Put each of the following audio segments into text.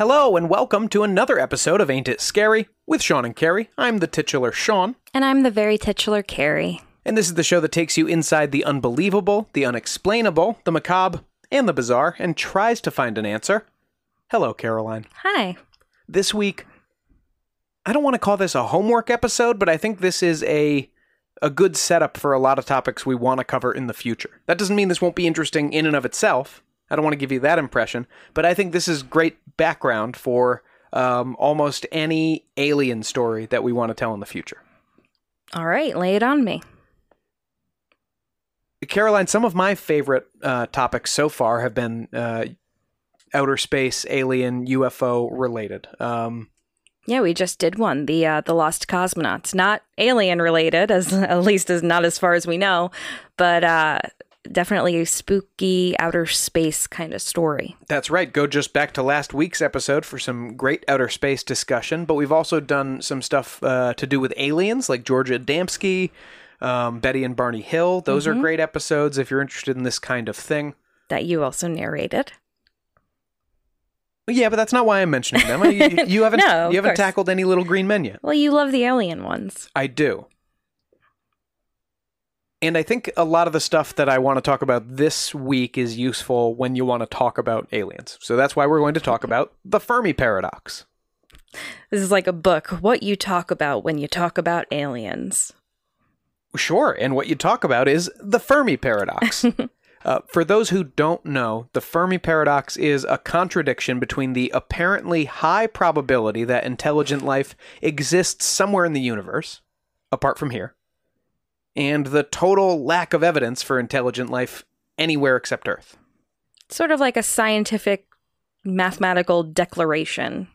Hello and welcome to another episode of Ain't It Scary with Sean and Carrie. I'm the titular Sean, And I'm the very titular Carrie. and this is the show that takes you inside the unbelievable, the unexplainable, the macabre, and the bizarre and tries to find an answer. Hello, Caroline. Hi. This week, I don't want to call this a homework episode, but I think this is a a good setup for a lot of topics we want to cover in the future. That doesn't mean this won't be interesting in and of itself. I don't want to give you that impression, but I think this is great background for um, almost any alien story that we want to tell in the future. All right, lay it on me. Caroline, some of my favorite uh, topics so far have been uh, outer space, alien, UFO related. Um, Yeah, we just did one. The uh, the lost cosmonauts, not alien related, as at least as not as far as we know, but uh, definitely a spooky outer space kind of story. That's right. Go just back to last week's episode for some great outer space discussion. But we've also done some stuff uh, to do with aliens, like George Adamski, um, Betty and Barney Hill. Those are great episodes if you're interested in this kind of thing. That you also narrated. Yeah, but that's not why I'm mentioning them. You, you haven't No, you haven't course. tackled any little green men yet. Well, you love the alien ones. I do. And I think a lot of the stuff that I want to talk about this week is useful when you want to talk about aliens. So that's why we're going to talk about the Fermi paradox. This is like a book. What you talk about when you talk about aliens. Sure, and what you talk about is the Fermi paradox. uh, for those who don't know, the Fermi paradox is a contradiction between the apparently high probability that intelligent life exists somewhere in the universe, apart from here, and the total lack of evidence for intelligent life anywhere except Earth. Sort of like a scientific mathematical declaration.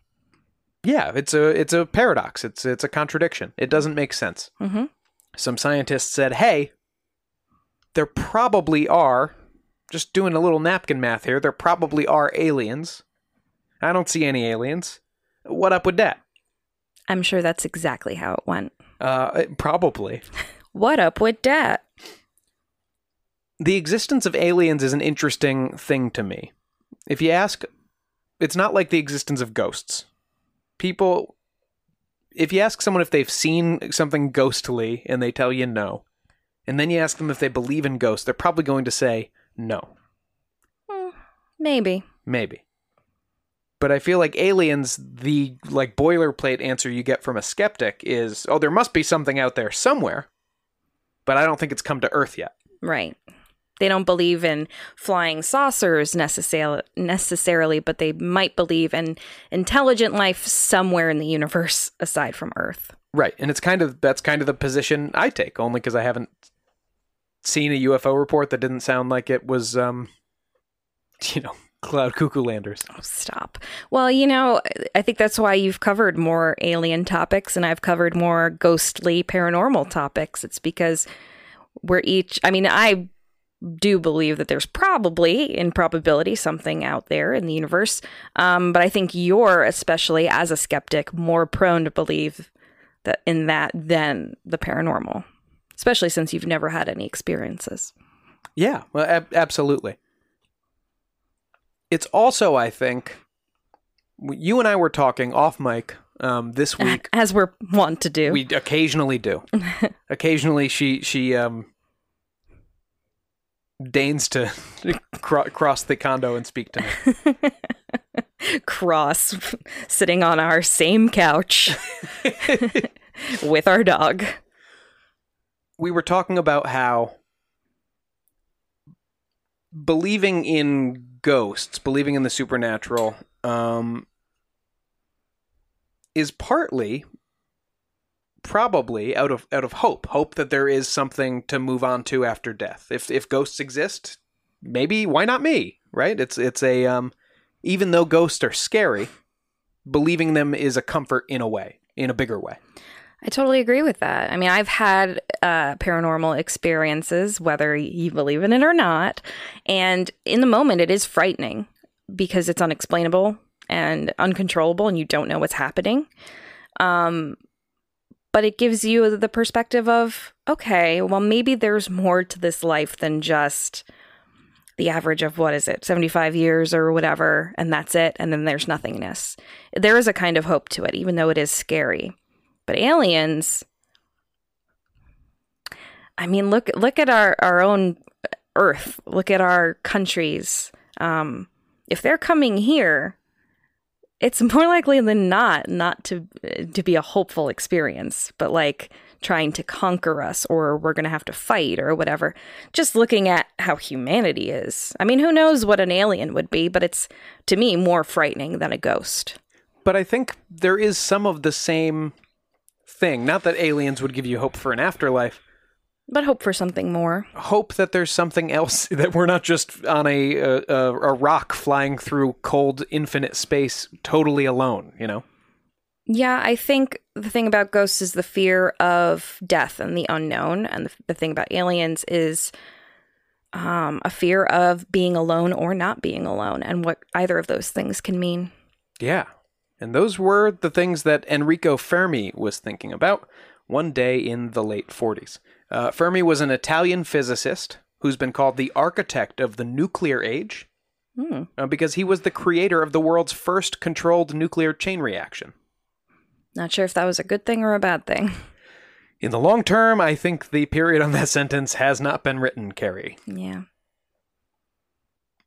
Yeah, it's a it's a paradox. It's it's a contradiction. It doesn't make sense. hmm some scientists said, hey, there probably are, just doing a little napkin math here, there probably are aliens. I don't see any aliens. What up with that? I'm sure that's exactly how it went. Uh, probably. What up with that? The existence of aliens is an interesting thing to me. If you ask, it's not like the existence of ghosts. People, if you ask someone if they've seen something ghostly and they tell you no, and then you ask them if they believe in ghosts, they're probably going to say no. Hmm, maybe. Maybe. But I feel like aliens, the like boilerplate answer you get from a skeptic is, oh, there must be something out there somewhere. But I don't think it's come to Earth yet. Right. They don't believe in flying saucers necessarily, necessarily, but they might believe in intelligent life somewhere in the universe aside from Earth. Right. And it's kind of that's kind of the position I take, only because I haven't seen a UFO report that didn't sound like it was um you know, cloud cuckoo landers. Oh, stop. Well, you know, I think that's why you've covered more alien topics and I've covered more ghostly paranormal topics. It's because we're each, I mean, I do believe that there's probably, in probability, something out there in the universe. Um, but I think you're, especially as a skeptic, more prone to believe that in that than the paranormal, especially since you've never had any experiences. Yeah, well, ab- absolutely. It's also, I think, you and I were talking off mic um, this week. As we're wont to do. We occasionally do. occasionally, she she um deigns to cro- cross the condo and speak to me. cross sitting on our same couch with our dog. We were talking about how believing in ghosts, believing in the supernatural, um, is partly probably out of out of hope, hope that there is something to move on to after death. If if ghosts exist, maybe why not me? Right? It's it's a um, even though ghosts are scary, believing them is a comfort in a way, in a bigger way. I totally agree with that. I mean, I've had uh, paranormal experiences, whether you believe in it or not. And in the moment, it is frightening because it's unexplainable and uncontrollable and you don't know what's happening. Um, but it gives you the perspective of, okay, well, maybe there's more to this life than just the average of what is it, 75 years or whatever, and that's it. And then there's nothingness. There is a kind of hope to it, even though it is scary. But aliens, I mean, look look at our, our own Earth. Look at our countries. Um, if they're coming here, it's more likely than not not to to be a hopeful experience, but like trying to conquer us or we're going to have to fight or whatever. Just looking at how humanity is. I mean, who knows what an alien would be, but it's to me more frightening than a ghost. But I think there is some of the same thing. Not that aliens would give you hope for an afterlife, but hope for something more. Hope that there's something else that we're not just on a a, a rock flying through cold infinite space totally alone, you know. Yeah, I think the thing about ghosts is the fear of death and the unknown, and the, the thing about aliens is um, a fear of being alone or not being alone, and what either of those things can mean. Yeah, and those were the things that Enrico Fermi was thinking about one day in the late 40s. Uh, Fermi was an Italian physicist who's been called the architect of the nuclear age hmm. uh, because he was the creator of the world's first controlled nuclear chain reaction. Not sure if that was a good thing or a bad thing. In the long term, I think the period on that sentence has not been written, Carrie. Yeah.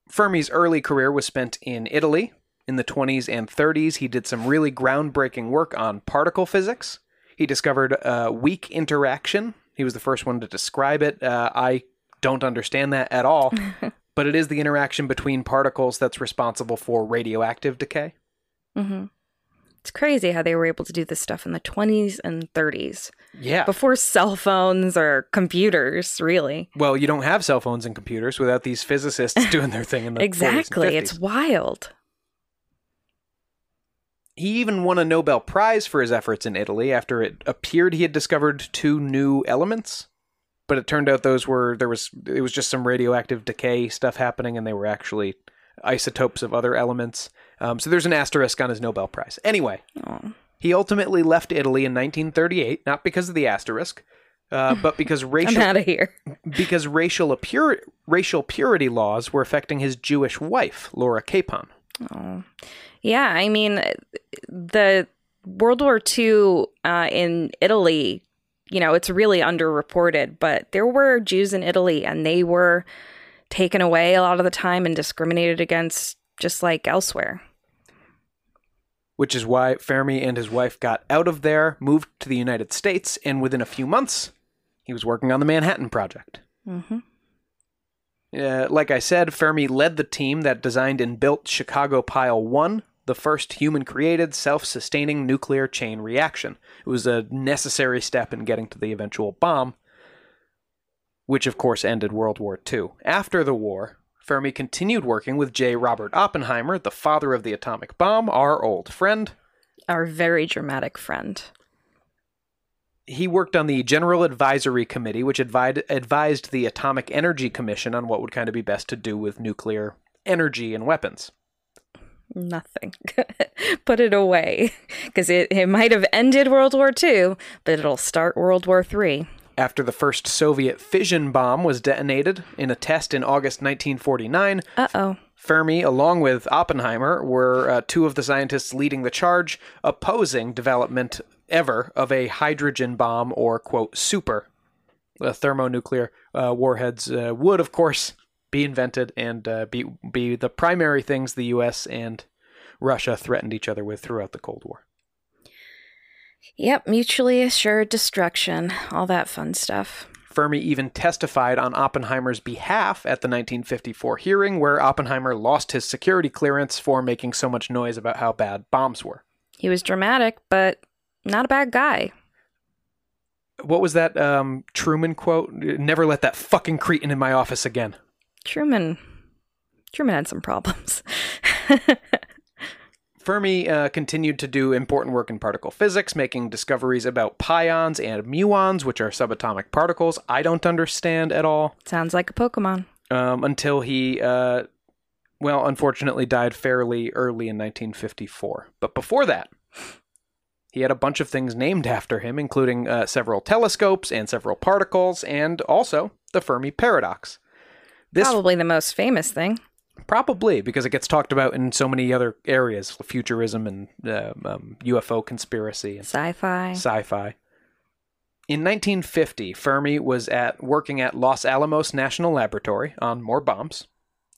Fermi's early career was spent in Italy. In the 20s and 30s, he did some really groundbreaking work on particle physics. He discovered uh, weak interaction. He was the first one to describe it. Uh, I don't understand that at all, but it is the interaction between particles that's responsible for radioactive decay. Mm-hmm. It's crazy how they were able to do this stuff in the 20s and 30s. Yeah. Before cell phones or computers, really. Well, you don't have cell phones and computers without these physicists doing their thing in the Exactly. It's wild. He even won a Nobel Prize for his efforts in Italy after it appeared he had discovered two new elements. But it turned out those were there was it was just some radioactive decay stuff happening and they were actually isotopes of other elements. Um, so there's an asterisk on his Nobel Prize. Anyway, Aww. he ultimately left Italy in 1938, not because of the asterisk, uh, but because racial out of here. because racial pure, racial purity laws were affecting his Jewish wife, Laura Capon. Oh, yeah. I mean, the World War II uh, in Italy. You know, it's really underreported, but there were Jews in Italy, and they were taken away a lot of the time and discriminated against, just like elsewhere which is why Fermi and his wife got out of there, moved to the United States, and within a few months, he was working on the Manhattan Project. Mm-hmm. Uh, like I said, Fermi led the team that designed and built Chicago Pile 1, the first human created, self sustaining nuclear chain reaction. It was a necessary step in getting to the eventual bomb, which of course ended World War II. After the war, Fermi continued working with J. Robert Oppenheimer, the father of the atomic bomb, our old friend. Our very dramatic friend. He worked on the General Advisory Committee, which advised, advised the Atomic Energy Commission on what would kind of be best to do with nuclear energy and weapons. Nothing. Put it away. Because it, it might have ended World War II, but it'll start World War III after the first Soviet fission bomb was detonated in a test in August 1949. Uh oh. Fermi, along with Oppenheimer, were uh, two of the scientists leading the charge, opposing development ever of a hydrogen bomb or, quote, super. Uh, thermonuclear uh, warheads uh, would, of course, be invented and uh, be, be the primary things the U.S. and Russia threatened each other with throughout the Cold War. Yep, mutually assured destruction, all that fun stuff. Fermi even testified on Oppenheimer's behalf at the 1954 hearing, where Oppenheimer lost his security clearance for making so much noise about how bad bombs were. He was dramatic, but not a bad guy. What was that um, Truman quote? Never let that fucking cretin in my office again. Truman. Truman had some problems. Fermi uh, continued to do important work in particle physics, making discoveries about pions and muons, which are subatomic particles I don't understand at all. Sounds like a Pokemon. Um, until he, uh, well, unfortunately died fairly early in 1954. But before that, he had a bunch of things named after him, including uh, several telescopes and several particles, and also the Fermi paradox. This Probably the most famous thing. Probably because it gets talked about in so many other areas, futurism and uh, um, UFO conspiracy and Sci-fi. sci-fi. In 1950, Fermi was at working at Los Alamos National Laboratory on more bombs,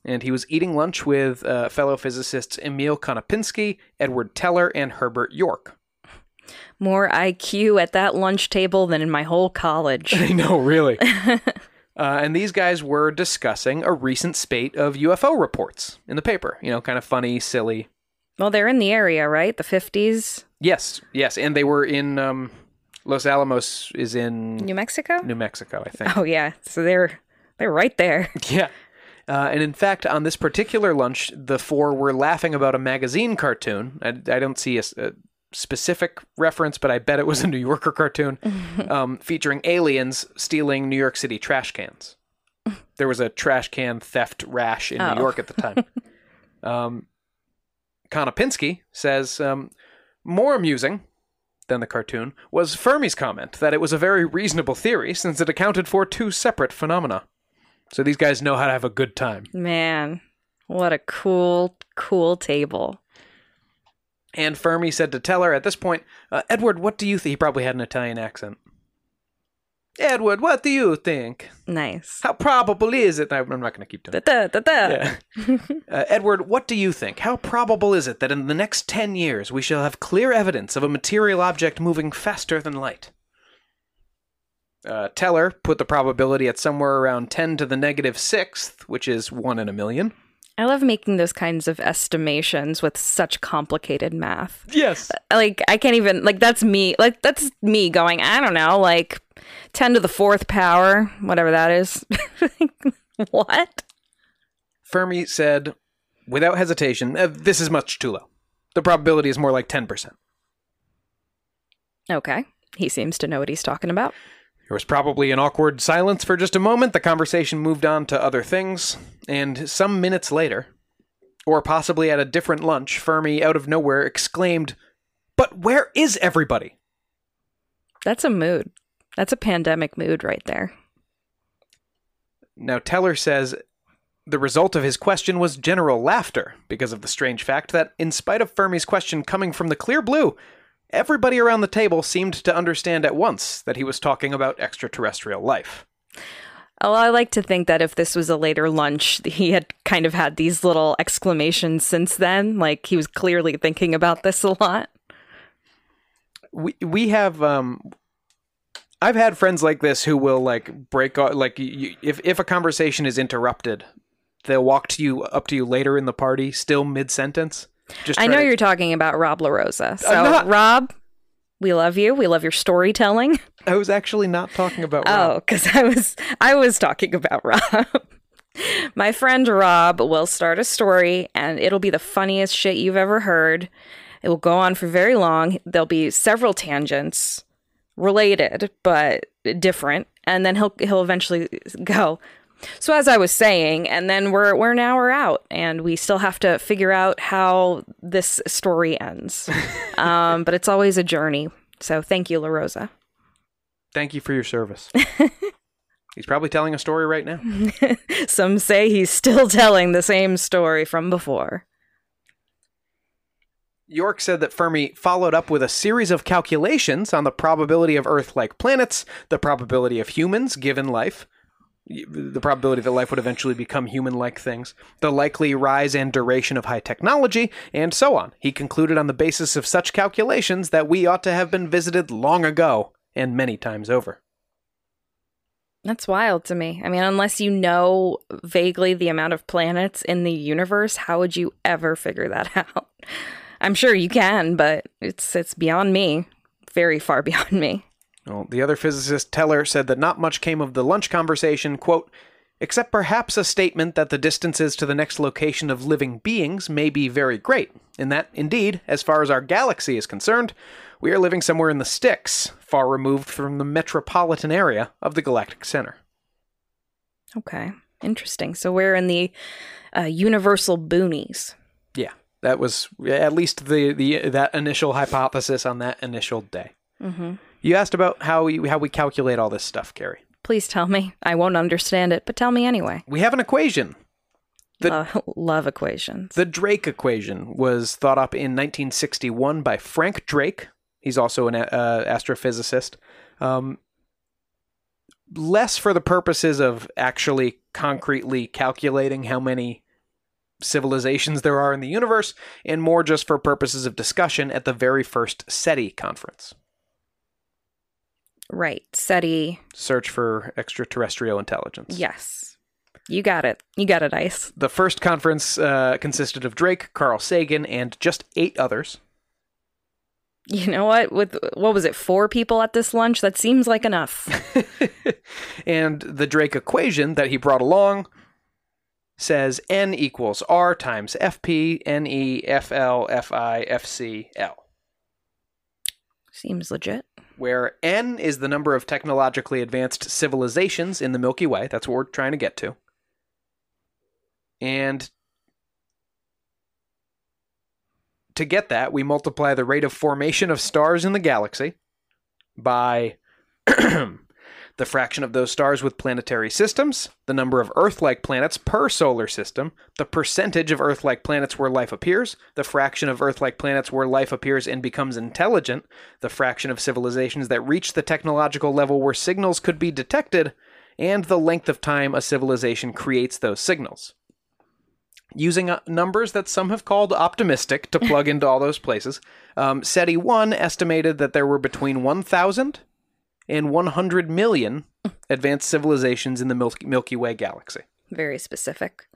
and he was eating lunch with uh, fellow physicists Emil Konopinski, Edward Teller, and Herbert York. More IQ at that lunch table than in my whole college. I know, really. uh, and these guys were discussing a recent spate of UFO reports in the paper. You know, kind of funny, silly. well, they're in the area, right? The 50s, Yes, yes, and they were in um, Los Alamos is in New Mexico? New Mexico, I think. Oh yeah. So they're they're right there. Yeah. Uh, and in fact, on this particular lunch, the four were laughing about a magazine cartoon. I, I don't see a, a specific reference, but I bet it was a New Yorker cartoon um, featuring aliens stealing New York City trash cans. There was a trash can theft rash in Oh. New York at the time. um, Konopinski says um, more amusing than the cartoon was Fermi's comment that it was a very reasonable theory since it accounted for two separate phenomena. So these guys know how to have a good time. Man, what a cool cool table. And Fermi said to Teller at this point, uh, Edward, what do you think? He probably had an Italian accent. Edward, what do you think? Nice. How probable is it? I'm not going to keep doing Da, da, da, da. Yeah. uh, Edward, what do you think? How probable is it that in the next 10 years we shall have clear evidence of a material object moving faster than light? Uh, Teller put the probability at somewhere around 10 to the negative sixth, which is 1 in a million. I love making those kinds of estimations with such complicated math. Yes. Like I can't even like that's me. Like that's me going, I don't know, like 10 to the fourth power, whatever that is. what? Fermi said, without hesitation, "Uh, this is much too low. The probability is more like 10%. Okay. He seems to know what he's talking about. There was probably an awkward silence for just a moment. The conversation moved on to other things, and some minutes later, or possibly at a different lunch, Fermi, out of nowhere, exclaimed, But where is everybody? That's a mood. That's a pandemic mood right there. Now, Teller says the result of his question was general laughter because of the strange fact that, in spite of Fermi's question coming from the clear blue, everybody around the table seemed to understand at once that he was talking about extraterrestrial life. Oh, I like to think that if this was a later lunch, he had kind of had these little exclamations since then. Like he was clearly thinking about this a lot. we we have um I've had friends like this who will like break off like you, if if a conversation is interrupted, they'll walk to you up to you later in the party, still mid sentence. Just I know to- you're talking about Rob LaRosa. So, not- Rob, we love you. We love your storytelling. I was actually not talking about. Oh, Rob. Oh, because I was I was talking about Rob. My friend Rob will start a story and it'll be the funniest shit you've ever heard. It will go on for very long. There'll be several tangents related but different, and then he'll he'll eventually go. So as I was saying, and then we're we're an hour out, and we still have to figure out how this story ends. um, but it's always a journey. So thank you, La Rosa. Thank you for your service. He's probably telling a story right now. Some say he's still telling the same story from before. York said that Fermi followed up with a series of calculations on the probability of Earth like planets, the probability of humans given life, the probability that life would eventually become human like things, the likely rise and duration of high technology, and so on. He concluded on the basis of such calculations that we ought to have been visited long ago and many times over. That's wild to me. I mean, unless you know vaguely the amount of planets in the universe, how would you ever figure that out? I'm sure you can, but it's it's beyond me. Very far beyond me. Well, the other physicist Teller said that not much came of the lunch conversation, quote, except perhaps a statement that the distances to the next location of living beings may be very great, and that, indeed, as far as our galaxy is concerned, we are living somewhere in the sticks, far removed from the metropolitan area of the galactic center. Okay. Interesting. So we're in the uh, universal boonies. Yeah, that was at least the, the that initial hypothesis on that initial day. Mm-hmm. You asked about how we how we calculate all this stuff, Carrie. Please tell me. I won't understand it, but tell me anyway. We have an equation. The- Love, love equations. The Drake equation was thought up in 1961 by Frank Drake. He's also an uh, astrophysicist. Um, less for the purposes of actually concretely calculating how many civilizations there are in the universe, and more just for purposes of discussion at the very first SETI conference. Right. SETI. Search for extraterrestrial intelligence. Yes. You got it. You got it, Ice. The first conference uh, consisted of Drake, Carl Sagan, and just eight others. You know what? With what was it? Four people at this lunch? That seems like enough. and the Drake equation that he brought along says n equals r times fp ne fl fi fc l, Seems legit. Where n is the number of technologically advanced civilizations in the Milky Way. That's what we're trying to get to. And to get that, we multiply the rate of formation of stars in the galaxy by the fraction of those stars with planetary systems, the number of Earth like planets per solar system, the percentage of Earth like planets where life appears, the fraction of Earth like planets where life appears and becomes intelligent, the fraction of civilizations that reach the technological level where signals could be detected, and the length of time a civilization creates those signals. Using uh, numbers that some have called optimistic to plug into all those places, um, SETI 1 estimated that there were between 1,000 and 100 million advanced civilizations in the Milky, Milky Way galaxy. Very specific.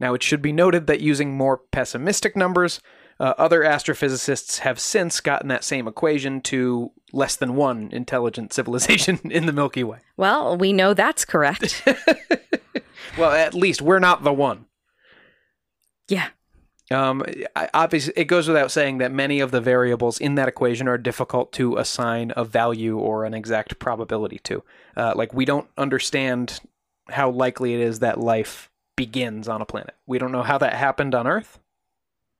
Now, it should be noted that using more pessimistic numbers, uh, other astrophysicists have since gotten that same equation to less than one intelligent civilization in the Milky Way. Well, we know that's correct. Well, at least we're not the one. yeah. Um, obviously, it goes without saying that many of the variables in that equation are difficult to assign a value or an exact probability to. Uh, like, we don't understand how likely it is that life begins on a planet. We don't know how that happened on Earth,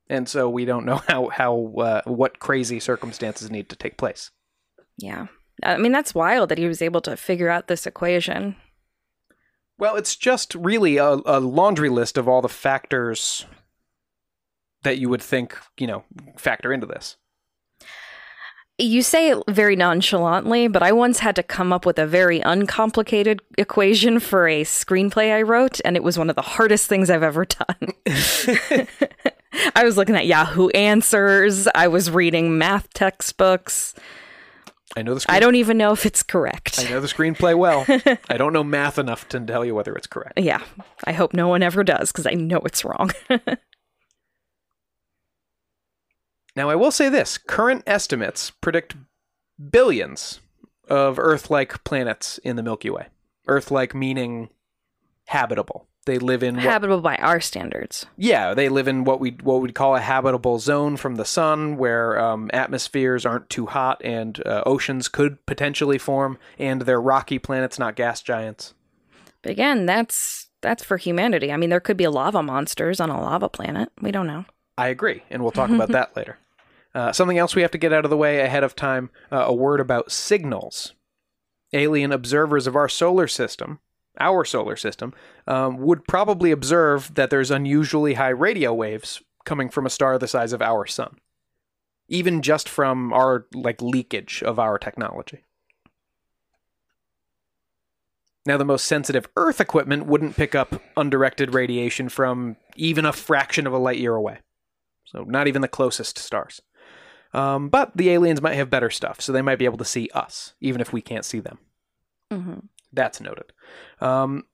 and so we don't know how how uh, what crazy circumstances need to take place. Yeah. I mean, that's wild that he was able to figure out this equation. Well, it's just really a, a laundry list of all the factors that you would think you know factor into this. You say it very nonchalantly, but I once had to come up with a very uncomplicated equation for a screenplay I wrote, and it was one of the hardest things I've ever done. I was looking at Yahoo Answers, I was reading math textbooks. I know the screen- I don't even know if it's correct. I know the screenplay well. I don't know math enough to tell you whether it's correct. Yeah, I hope no one ever does because I know it's wrong. Now, I will say this current estimates predict billions of Earth like planets in the Milky Way. Earth like meaning habitable. They live in what, Habitable by our standards. yeah, they live in what we what we'd call a habitable zone from the sun, where um, atmospheres aren't too hot and uh, oceans could potentially form, and they're rocky planets, not gas giants. But again, that's that's for humanity. I mean, there could be lava monsters on a lava planet. We don't know. I agree, and we'll talk about that later. Uh, something else we have to get out of the way ahead of time uh, a word about signals. Alien observers of our solar system, our solar system, um, would probably observe that there's unusually high radio waves coming from a star the size of our sun, even just from our like leakage of our technology. Now, the most sensitive Earth equipment wouldn't pick up undirected radiation from even a fraction of a light year away. So, not even the closest stars. Um, but the aliens might have better stuff, so they might be able to see us, even if we can't see them. hmm That's noted. Um,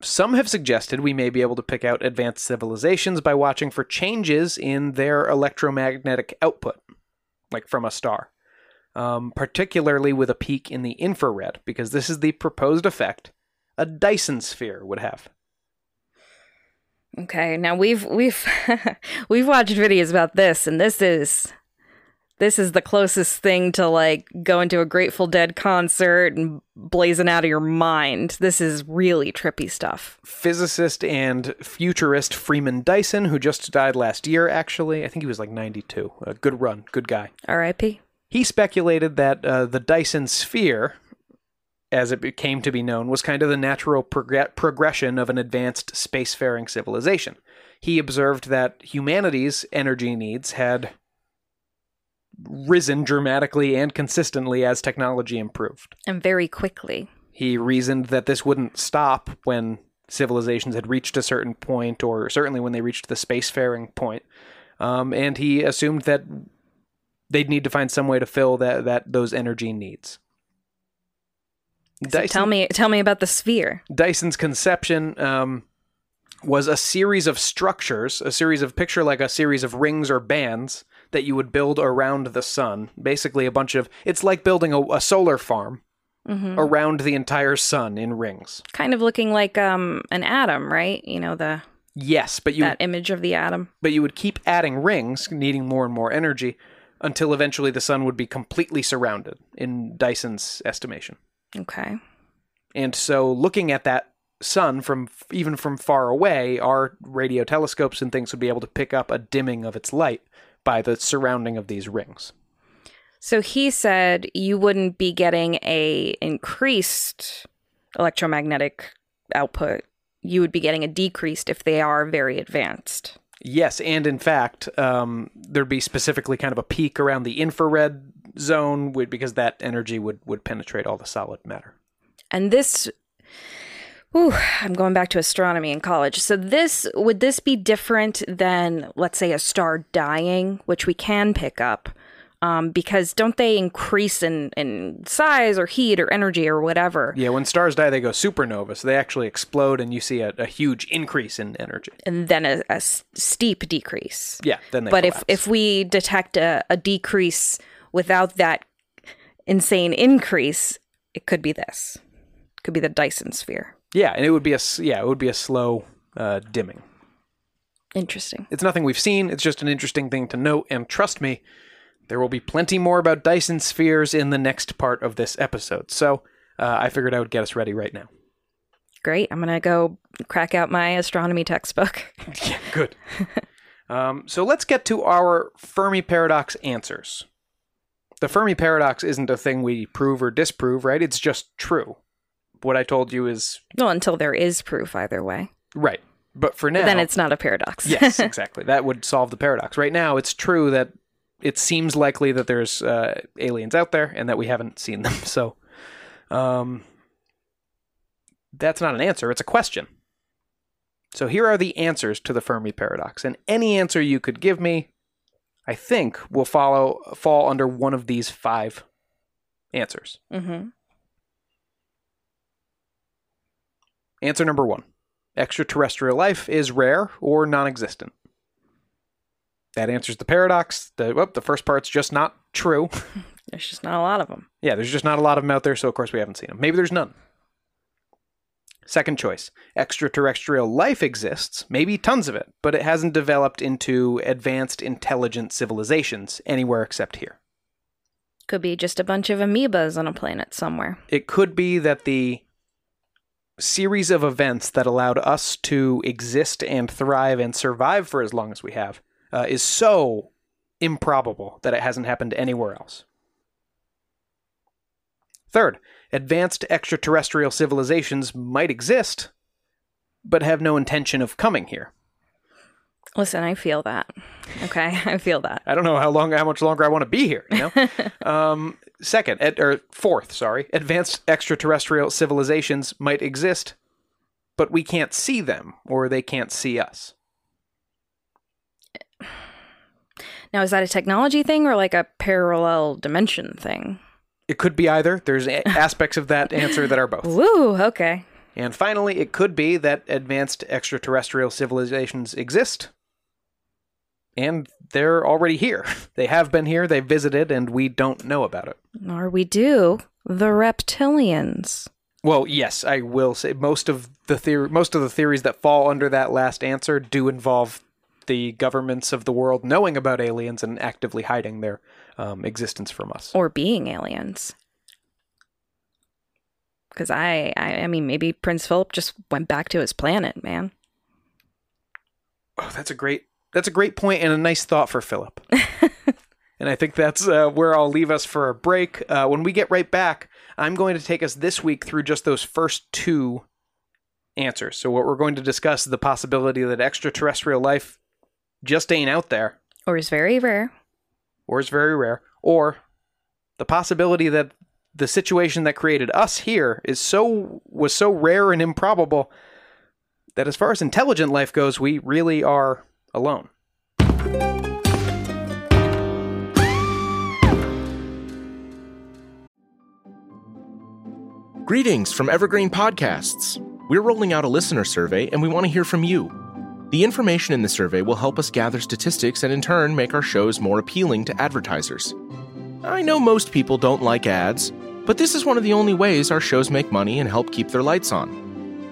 some have suggested we may be able to pick out advanced civilizations by watching for changes in their electromagnetic output, like from a star, um, particularly with a peak in the infrared, because this is the proposed effect a Dyson sphere would have. Okay, now we've we've we've watched videos about this, and this is this is the closest thing to like going to a Grateful Dead concert and blazing out of your mind. This is really trippy stuff. Physicist and futurist Freeman Dyson, who just died last year, actually. I think he was like 92. A good run, good guy. R.I.P. He speculated that uh, the Dyson sphere as it came to be known, was kind of the natural prog- progression of an advanced spacefaring civilization. He observed that humanity's energy needs had risen dramatically and consistently as technology improved. And very quickly. He reasoned that this wouldn't stop when civilizations had reached a certain point, or certainly when they reached the spacefaring point. Um, and he assumed that they'd need to find some way to fill that, that those energy needs. So tell me, tell me about the sphere. Dyson's conception um, was a series of structures, a series of picture like a series of rings or bands that you would build around the sun. Basically, a bunch of it's like building a, a solar farm mm-hmm. around the entire sun in rings. Kind of looking like um, an atom, right? You know the yes, but you that image of the atom. But you would keep adding rings, needing more and more energy, until eventually the sun would be completely surrounded. In Dyson's estimation. Okay. And so, looking at that sun from even from far away, our radio telescopes and things would be able to pick up a dimming of its light by the surrounding of these rings. So he said you wouldn't be getting a increased electromagnetic output. You would be getting a decreased if they are very advanced. Yes, and in fact, um, there'd be specifically kind of a peak around the infrared zone because that energy would would penetrate all the solid matter. And this Ooh, I'm going back to astronomy in college. So this would this be different than let's say a star dying, which we can pick up? Um, because don't they increase in, in size or heat or energy or whatever? Yeah, when stars die, they go supernova, so they actually explode, and you see a, a huge increase in energy, and then a, a steep decrease. Yeah, then but collapse. if if we detect a, a decrease without that insane increase, it could be this. It could be the Dyson sphere. Yeah, and it would be a yeah, it would be a slow uh, dimming. Interesting. It's nothing we've seen. It's just an interesting thing to note, and trust me, there will be plenty more about Dyson spheres in the next part of this episode. So uh, I figured I would get us ready right now. Great. I'm gonna go crack out my astronomy textbook. yeah, good. um, so let's get to our Fermi paradox answers. The Fermi paradox isn't a thing we prove or disprove, right? It's just true what I told you is well until there is proof either way. Right. But for now, then it's not a paradox. yes, exactly. That would solve the paradox. Right now, it's true that it seems likely that there's uh, aliens out there and that we haven't seen them. So, um, that's not an answer; it's a question. So here are the answers to the Fermi paradox, and any answer you could give me, I think, will follow fall under one of these five answers. Mm-hmm. Answer number one extraterrestrial life is rare or non existent. That answers the paradox. The, the first part's just not true. There's just not a lot of them. Yeah, there's just not a lot of them out there, so of course we haven't seen them. Maybe there's none. Second choice extraterrestrial life exists, maybe tons of it, but it hasn't developed into advanced intelligent civilizations anywhere except here. Could be just a bunch of amoebas on a planet somewhere. It could be that the series of events that allowed us to exist and thrive and survive for as long as we have uh, is so improbable that it hasn't happened anywhere else. Third, advanced extraterrestrial civilizations might exist, but have no intention of coming here. Listen, I feel that. Okay, I feel that. I don't know how long, how much longer I want to be here. You know. um, second, or fourth, sorry, advanced extraterrestrial civilizations might exist, but we can't see them, or they can't see us. Now, is that a technology thing or like a parallel dimension thing? It could be either. There's a- aspects of that answer that are both. Woo, okay. And finally, it could be that advanced extraterrestrial civilizations exist, and they're already here. They have been here, they've visited, and we don't know about it. Or we do. The reptilians. Well, yes, I will say most of the theory, most of the theories that fall under that last answer do involve the governments of the world knowing about aliens and actively hiding their um, existence from us, or being aliens. Because I, I, I mean, maybe Prince Philip just went back to his planet, man. Oh, that's a great that's a great point and a nice thought for Philip. and I think that's uh, where I'll leave us for a break. Uh, when we get right back, I'm going to take us this week through just those first two answers. So, what we're going to discuss is the possibility that extraterrestrial life just ain't out there, Or is very rare. or is very rare, or the possibility that the situation that created us here is so was so rare and improbable that as far as intelligent life goes, we really are alone. Greetings from Evergreen Podcasts. We're rolling out a listener survey and we want to hear from you. The information in the survey will help us gather statistics and in turn make our shows more appealing to advertisers. I know most people don't like ads, but this is one of the only ways our shows make money and help keep their lights on.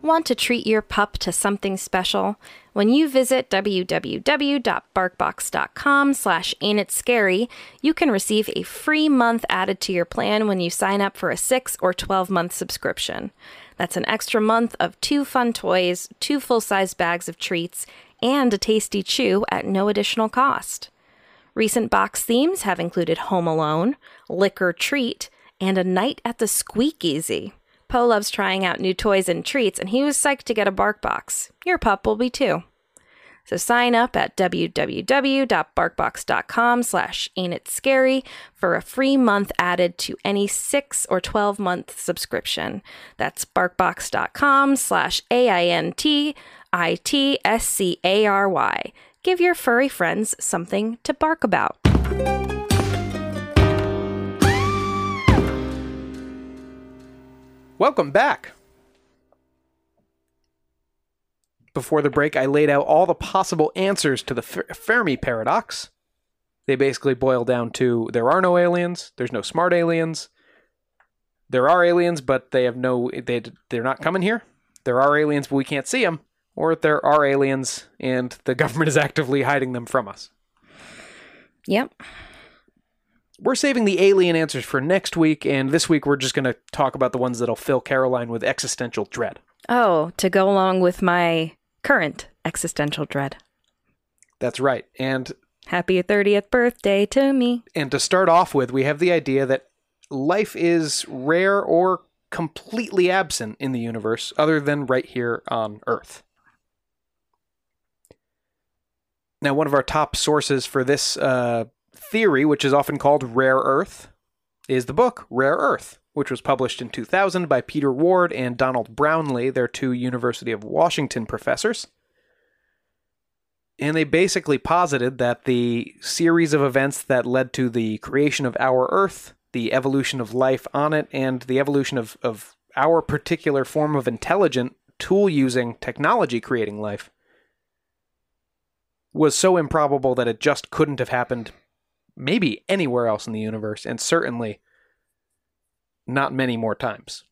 Want to treat your pup to something special? When you visit www.barkbox.com slash ain't scary, you can receive a free month added to your plan when you sign up for a 6 or 12 month subscription. That's an extra month of two fun toys, two full-size bags of treats, and a tasty chew at no additional cost. Recent box themes have included Home Alone, Liquor Treat, and A Night at the Squeakeasy. Poe loves trying out new toys and treats, and he was psyched to get a bark box. Your pup will be too. So sign up at www.barkbox.com slash ain't it scary for a free month added to any 6 or 12 month subscription. That's barkbox.com slash A-I-N-T-I-T-S-C-A-R-Y. Give your furry friends something to bark about. Welcome back. Before the break, I laid out all the possible answers to the Fermi paradox. They basically boil down to there are no aliens, there's no smart aliens. There are aliens, but they have no they they're not coming here. There are aliens, but we can't see them, or there are aliens and the government is actively hiding them from us. Yep. We're saving the alien answers for next week, and this week we're just going to talk about the ones that'll fill Caroline with existential dread. Oh, to go along with my current existential dread. That's right. And Happy 30th birthday to me. and to start off with, we have the idea that life is rare or completely absent in the universe other than right here on Earth. Now, one of our top sources for this uh, theory, which is often called Rare Earth, is the book Rare Earth, which was published in 2000 by Peter Ward and Donald Brownlee. They're two University of Washington professors. And they basically posited that the series of events that led to the creation of our Earth, the evolution of life on it, and the evolution of, of our particular form of intelligent tool using technology creating life was so improbable that it just couldn't have happened maybe anywhere else in the universe, and certainly not many more times.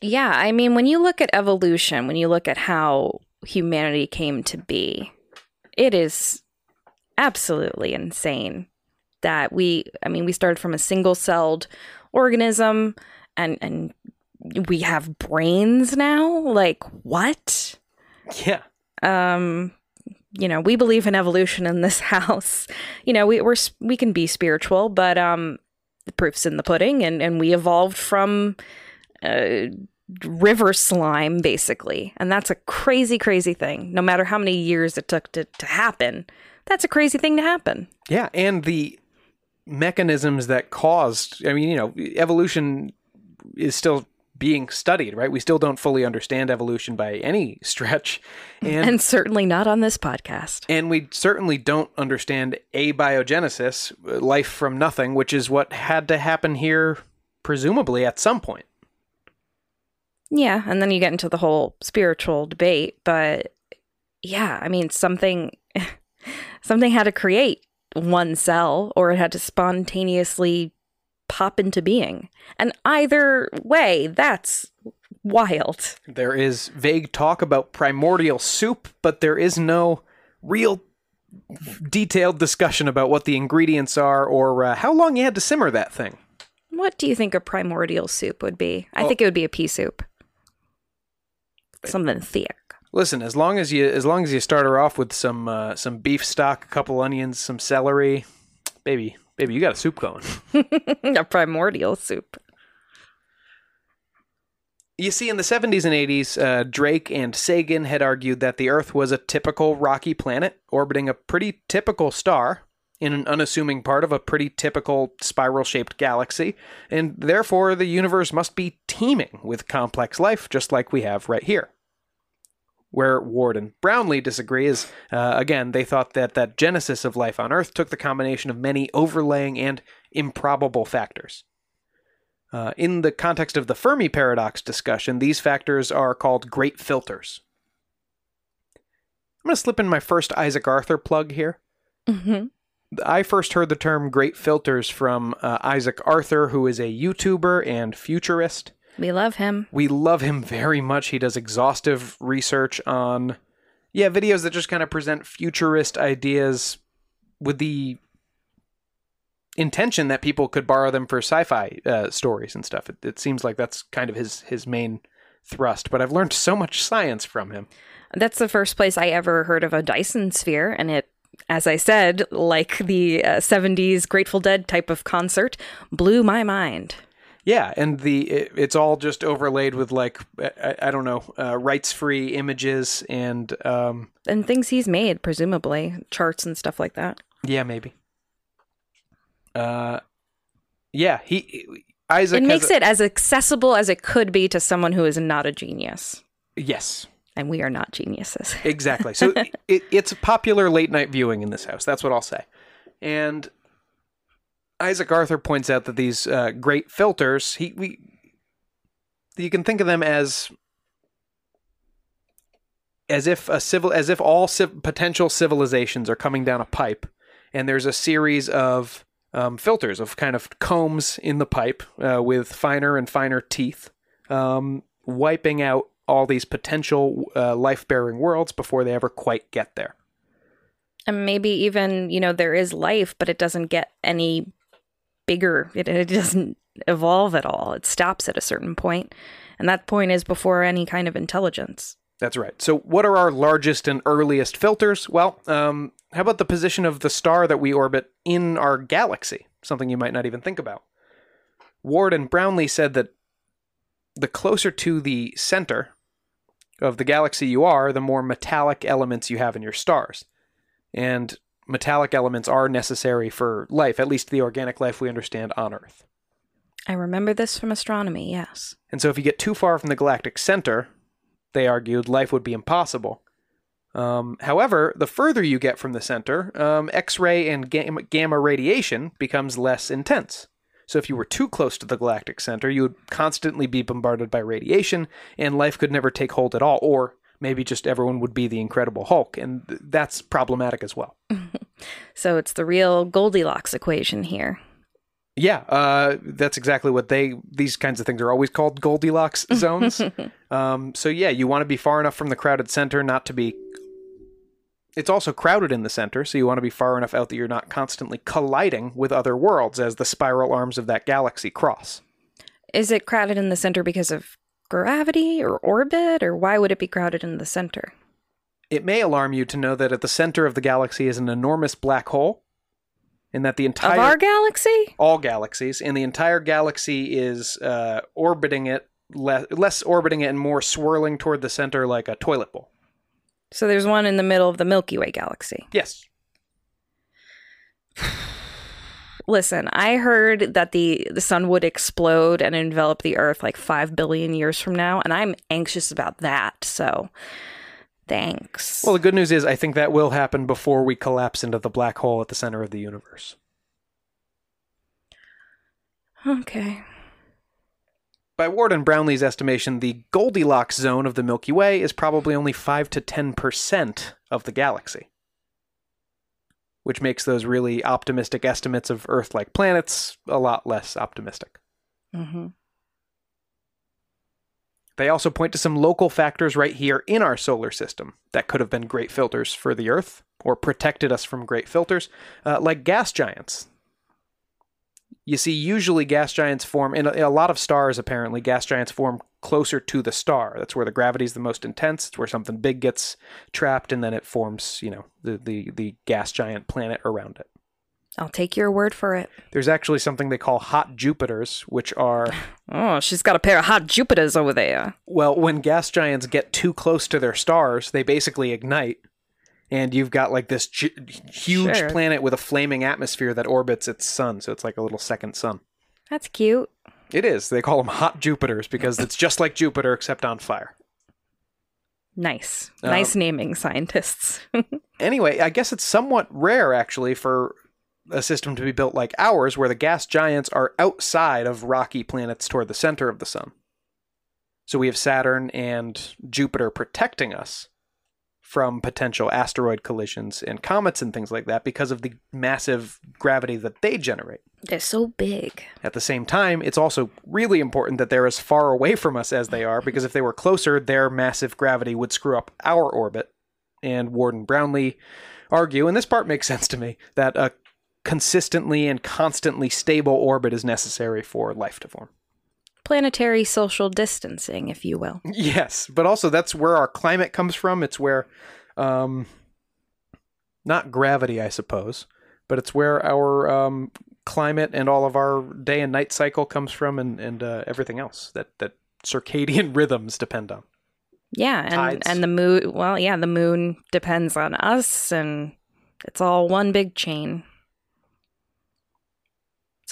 Yeah, I mean, when you look at evolution, when you look at how humanity came to be, it is absolutely insane that we, I mean, we started from a single celled organism and, and we have brains now. Like, what? Yeah. um you know we believe in evolution in this house. You know we we're we can be spiritual but um the proof's in the pudding and and we evolved from uh river slime basically. And that's a crazy crazy thing. No matter how many years it took to to happen that's a crazy thing to happen. Yeah, and the mechanisms that caused, I mean, you know, evolution is still being studied, right? We still don't fully understand evolution by any stretch. And and certainly not on this podcast and we certainly don't understand abiogenesis, life from nothing, which is what had to happen here presumably at some point. Yeah, and then you get into the whole spiritual debate, but yeah, I mean something something had to create one cell or it had to spontaneously pop into being. And either way, that's wild. There is vague talk about primordial soup, but there is no real detailed discussion about what the ingredients are or uh, how long you had to simmer that thing. What do you think a primordial soup would be? I think it would be a pea soup. Something thick. Listen, as long as you as long as you start her off with some uh, some beef stock, a couple onions, some celery, baby, baby, you got a soup going. a primordial soup. You see, in the 70s and 80s, uh, Drake and Sagan had argued that the Earth was a typical rocky planet orbiting a pretty typical star in an unassuming part of a pretty typical spiral shaped galaxy, and therefore the universe must be teeming with complex life, just like we have right here. Where Ward and Brownlee disagree is, uh, again, they thought that that genesis of life on Earth took the combination of many overlaying and improbable factors. Uh, in the context of the Fermi paradox discussion, these factors are called great filters. I'm going to slip in my first Isaac Arthur plug here. hmm I first heard the term great filters from uh, Isaac Arthur, who is a YouTuber and futurist. We love him. We love him very much. He does exhaustive research on, yeah, videos that just kind of present futurist ideas with the intention that people could borrow them for sci-fi uh, stories and stuff. It, it seems like that's kind of his his main thrust. But I've learned so much science from him. That's the first place I ever heard of a Dyson sphere, and it, as I said, like the uh, 70s Grateful Dead type of concert, blew my mind. Yeah, and the it, it's all just overlaid with like I, I don't know uh, rights-free images and um, And things he's made, presumably, charts and stuff like that. yeah maybe. Uh, yeah, he Isaac it makes a- it as accessible as it could be to someone who is not a genius. yes And we are not geniuses. exactly. So it, it's popular late night viewing in this house. That's what I'll say. And Isaac Arthur points out that these uh, great filters, he we you can think of them as as if a civil as if all civ- potential civilizations are coming down a pipe, and there's a series of um, filters of kind of combs in the pipe uh, with finer and finer teeth, um, wiping out all these potential uh, life bearing worlds before they ever quite get there. And maybe even, you know, there is life, but it doesn't get any bigger. It, it doesn't evolve at all. It stops at a certain point, And that point is before any kind of intelligence. That's right. So, what are our largest and earliest filters? Well, um, how about the position of the star that we orbit in our galaxy? Something you might not even think about. Ward and Brownlee said that the closer to the center of the galaxy you are, the more metallic elements you have in your stars. And metallic elements are necessary for life, at least the organic life we understand on Earth. I remember this from astronomy, yes. And so, if you get too far from the galactic center, they argued life would be impossible. Um, however, the further you get from the center, um, X ray and gamma, gamma radiation becomes less intense. So, if you were too close to the galactic center, you would constantly be bombarded by radiation, and life could never take hold at all, or maybe just everyone would be the Incredible Hulk, and th- that's problematic as well. So it's the real Goldilocks equation here. Yeah, uh, that's exactly what they. These kinds of things are always called Goldilocks zones. um, so yeah, you want to be far enough from the crowded center not to be. It's also crowded in the center, so you want to be far enough out that you're not constantly colliding with other worlds as the spiral arms of that galaxy cross. Is it crowded in the center because of gravity or orbit, or why would it be crowded in the center? It may alarm you to know that at the center of the galaxy is an enormous black hole, and that the entire Of our galaxy? all galaxies, and the entire galaxy is uh, orbiting it le- less orbiting it and more swirling toward the center like a toilet bowl. So there's one in the middle of the Milky Way galaxy. Yes. Listen, I heard that the the sun would explode and envelop the Earth like five billion years from now, and I'm anxious about that. So, thanks. Well, the good news is I think that will happen before we collapse into the black hole at the center of the universe. okay. By Ward and Brownlee's estimation, the Goldilocks zone of the Milky Way is probably only 5 to 10% of the galaxy. Which makes those really optimistic estimates of Earth like planets a lot less optimistic. hmm They also point to some local factors right here in our solar system that could have been great filters for the Earth or protected us from great filters, uh, like gas giants. You see, usually gas giants form, in a, in a lot of stars apparently, gas giants form closer to the star. That's where the gravity is the most intense. It's where something big gets trapped and then it forms, you know, the, the, the gas giant planet around it. I'll take your word for it. There's actually something they call hot Jupiters, which are Oh, she's got a pair of hot Jupiters over there. Well, when gas giants get too close to their stars, they basically ignite, and you've got like this huge Sure. planet with a flaming atmosphere that orbits its sun. So it's like a little second sun. That's cute. It is. They call them hot Jupiters because it's just like Jupiter except on fire. Nice. Um, nice naming, scientists. Anyway, I guess it's somewhat rare actually for a system to be built like ours where the gas giants are outside of rocky planets toward the center of the sun. So we have Saturn and Jupiter protecting us from potential asteroid collisions and comets and things like that because of the massive gravity that they generate. They're so big. At the same time, it's also really important that they're as far away from us as they are mm-hmm. because if they were closer, their massive gravity would screw up our orbit. And Ward and Brownlee argue, and this part makes sense to me, that a consistently and constantly stable orbit is necessary for life to form. Planetary social distancing, if you will. Yes, but also that's where our climate comes from. It's where, um, not gravity, I suppose, but it's where our um, climate and all of our day and night cycle comes from, and and uh, everything else that that circadian rhythms depend on. Yeah, and Tides. and the moon. Well, yeah, the moon depends on us, and it's all one big chain.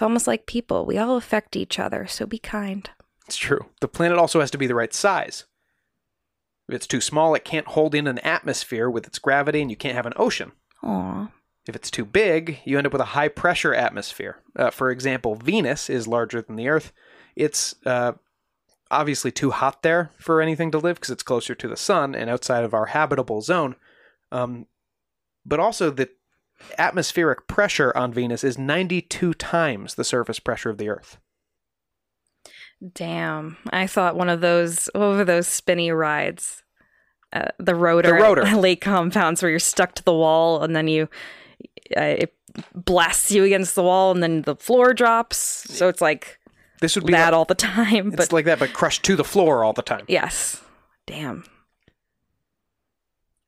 It's almost like people. We all affect each other, so be kind. It's true. The planet also has to be the right size. If it's too small, it can't hold in an atmosphere with its gravity, and you can't have an ocean. Aw. If it's too big, you end up with a high pressure atmosphere. Uh, for example, Venus is larger than the Earth. It's uh, obviously too hot there for anything to live because it's closer to the sun and outside of our habitable zone. Um, but also, the atmospheric pressure on Venus is 92 times the surface pressure of the Earth. Damn. I thought one of those what were those spinny rides? Uh, the rotor, The rotor. lake compounds where you're stuck to the wall and then you uh, it blasts you against the wall and then the floor drops. So it's like This would be that like, all the time. it's like that, but crushed to the floor all the time. yes. Damn.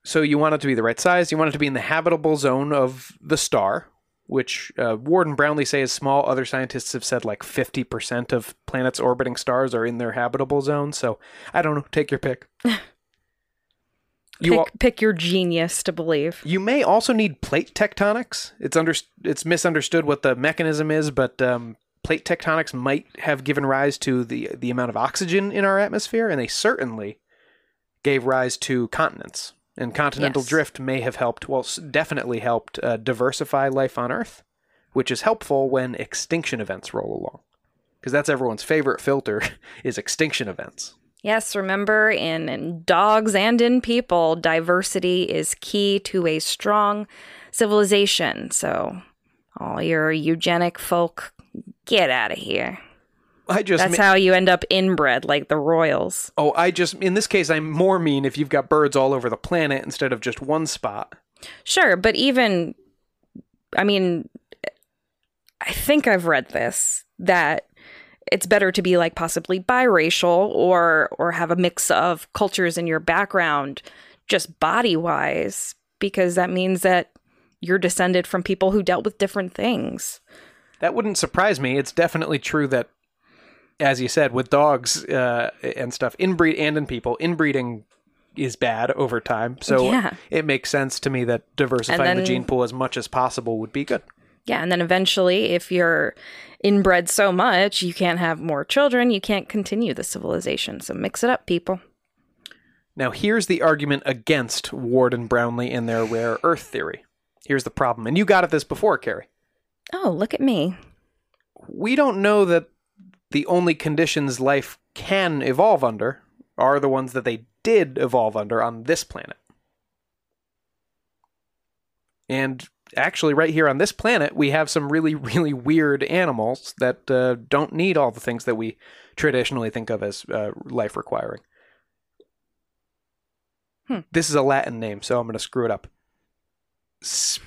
So you want it to be the right size. You want it to be in the habitable zone of the star, which uh, Ward and Brownlee say is small. Other scientists have said like 50% of planets orbiting stars are in their habitable zone. So I don't know. Take your pick. You, Pick, pick your genius to believe. you may also need plate tectonics. It's under it's misunderstood what the mechanism is, but um, plate tectonics might have given rise to the the amount of oxygen in our atmosphere, and they certainly gave rise to continents. And continental Yes. drift may have helped, well, definitely helped uh, diversify life on Earth, which is helpful when extinction events roll along, because that's everyone's favorite filter is extinction events. Yes, remember in, in dogs and in people, diversity is key to a strong civilization. So, all your eugenic folk, get out of here. I just That's how you end up inbred, like the royals. oh, I just in this case I'm more mean if you've got birds all over the planet instead of just one spot. Sure, but even, I mean, I think I've read this that it's better to be like possibly biracial or or have a mix of cultures in your background, just body wise, because that means that you're descended from people who dealt with different things. That wouldn't surprise me. It's definitely true that, as you said, with dogs uh, and stuff, inbreed and in people, inbreeding is bad over time. So Yeah. it makes sense to me that diversifying the gene pool as much as possible would be good. Yeah, and then eventually, if you're inbred so much, you can't have more children, you can't continue the civilization. So mix it up, people. Now, here's the argument against Ward and Brownlee and their rare Earth theory. Here's the problem, and you got at this before, Carrie. Oh, look at me. We don't know that the only conditions life can evolve under are the ones that they did evolve under on this planet. And actually, right here on this planet, we have some really, really weird animals that uh, don't need all the things that we traditionally think of as uh, life requiring. Hmm. This is a Latin name, so I'm going to screw it up. Sp-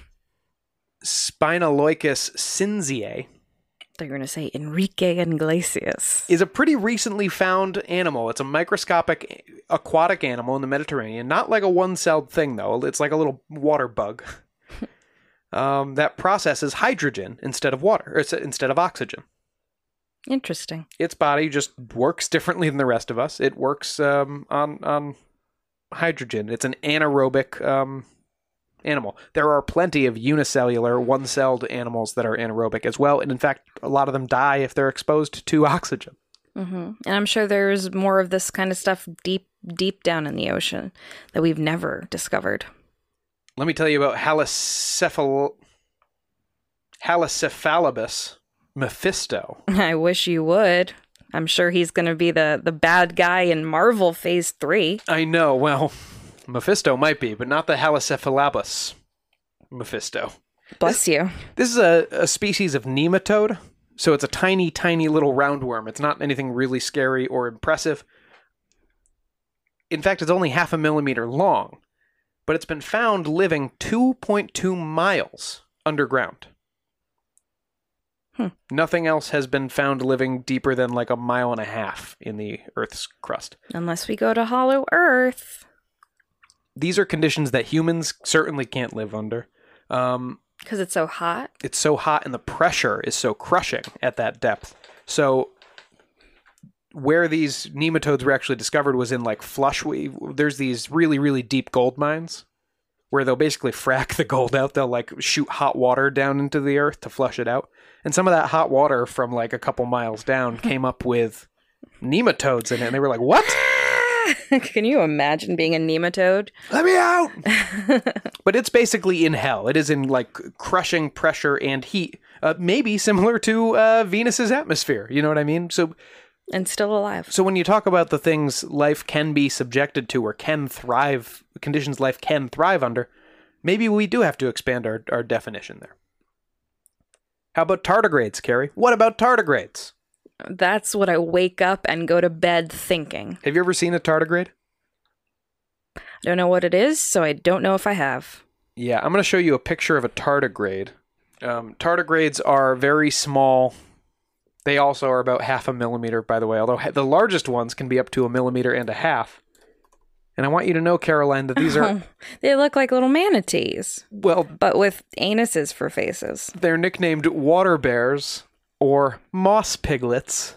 Spinaloicus cinziae They're going to say Enrique Iglesias. is a pretty recently found animal. It's a microscopic aquatic animal in the Mediterranean. Not like a one celled thing, though. It's like a little water bug um, that processes hydrogen instead of water, instead of oxygen. Interesting. Its body just works differently than the rest of us. It works um, on, on hydrogen. It's an anaerobic um, animal. There are plenty of unicellular, one celled animals that are anaerobic as well. And in fact, a lot of them die if they're exposed to oxygen. hmm And I'm sure there's more of this kind of stuff deep, deep down in the ocean that we've never discovered. Let me tell you about Halocephal... Mephisto. I wish you would. I'm sure he's going to be the, the bad guy in Marvel Phase 3. I know, well, Mephisto might be, but not the Halicephalobus Mephisto. Bless you. This is a, a species of nematode, so it's a tiny, tiny little roundworm. It's not anything really scary or impressive. In fact, it's only half a millimeter long, but it's been found living 2.2 miles underground. Hmm. Nothing else has been found living deeper than like a mile and a half in the Earth's crust. Unless we go to Hollow Earth. These are conditions that humans certainly can't live under. Um, Because it's so hot. it's so hot and the pressure is so crushing at that depth. So where these nematodes were actually discovered was in like flush. We, there's these really really deep gold mines where they'll basically frack the gold out. They'll like shoot hot water down into the earth to flush it out. And some of that hot water from like a couple miles down came up with nematodes in it. And they were like, "What? Can you imagine being a nematode? Let me out!" but it's basically in hell. It is in like crushing pressure and heat, uh, maybe similar to uh, Venus's atmosphere. You know what I mean? So, and still alive. so when you talk about the things life can be subjected to or can thrive, conditions life can thrive under, maybe we do have to expand our, our definition there. How about tardigrades, Carrie? What about tardigrades? That's what I wake up and go to bed thinking. Have you ever seen a tardigrade? I don't know what it is, so I don't know if I have. Yeah, I'm going to show you a picture of a tardigrade. Um, tardigrades are very small. They also are about half a millimeter, by the way, although ha- the largest ones can be up to a millimeter and a half. And I want you to know, Caroline, that these are, they look like little manatees, well, but with anuses for faces. they're nicknamed water bears or moss piglets.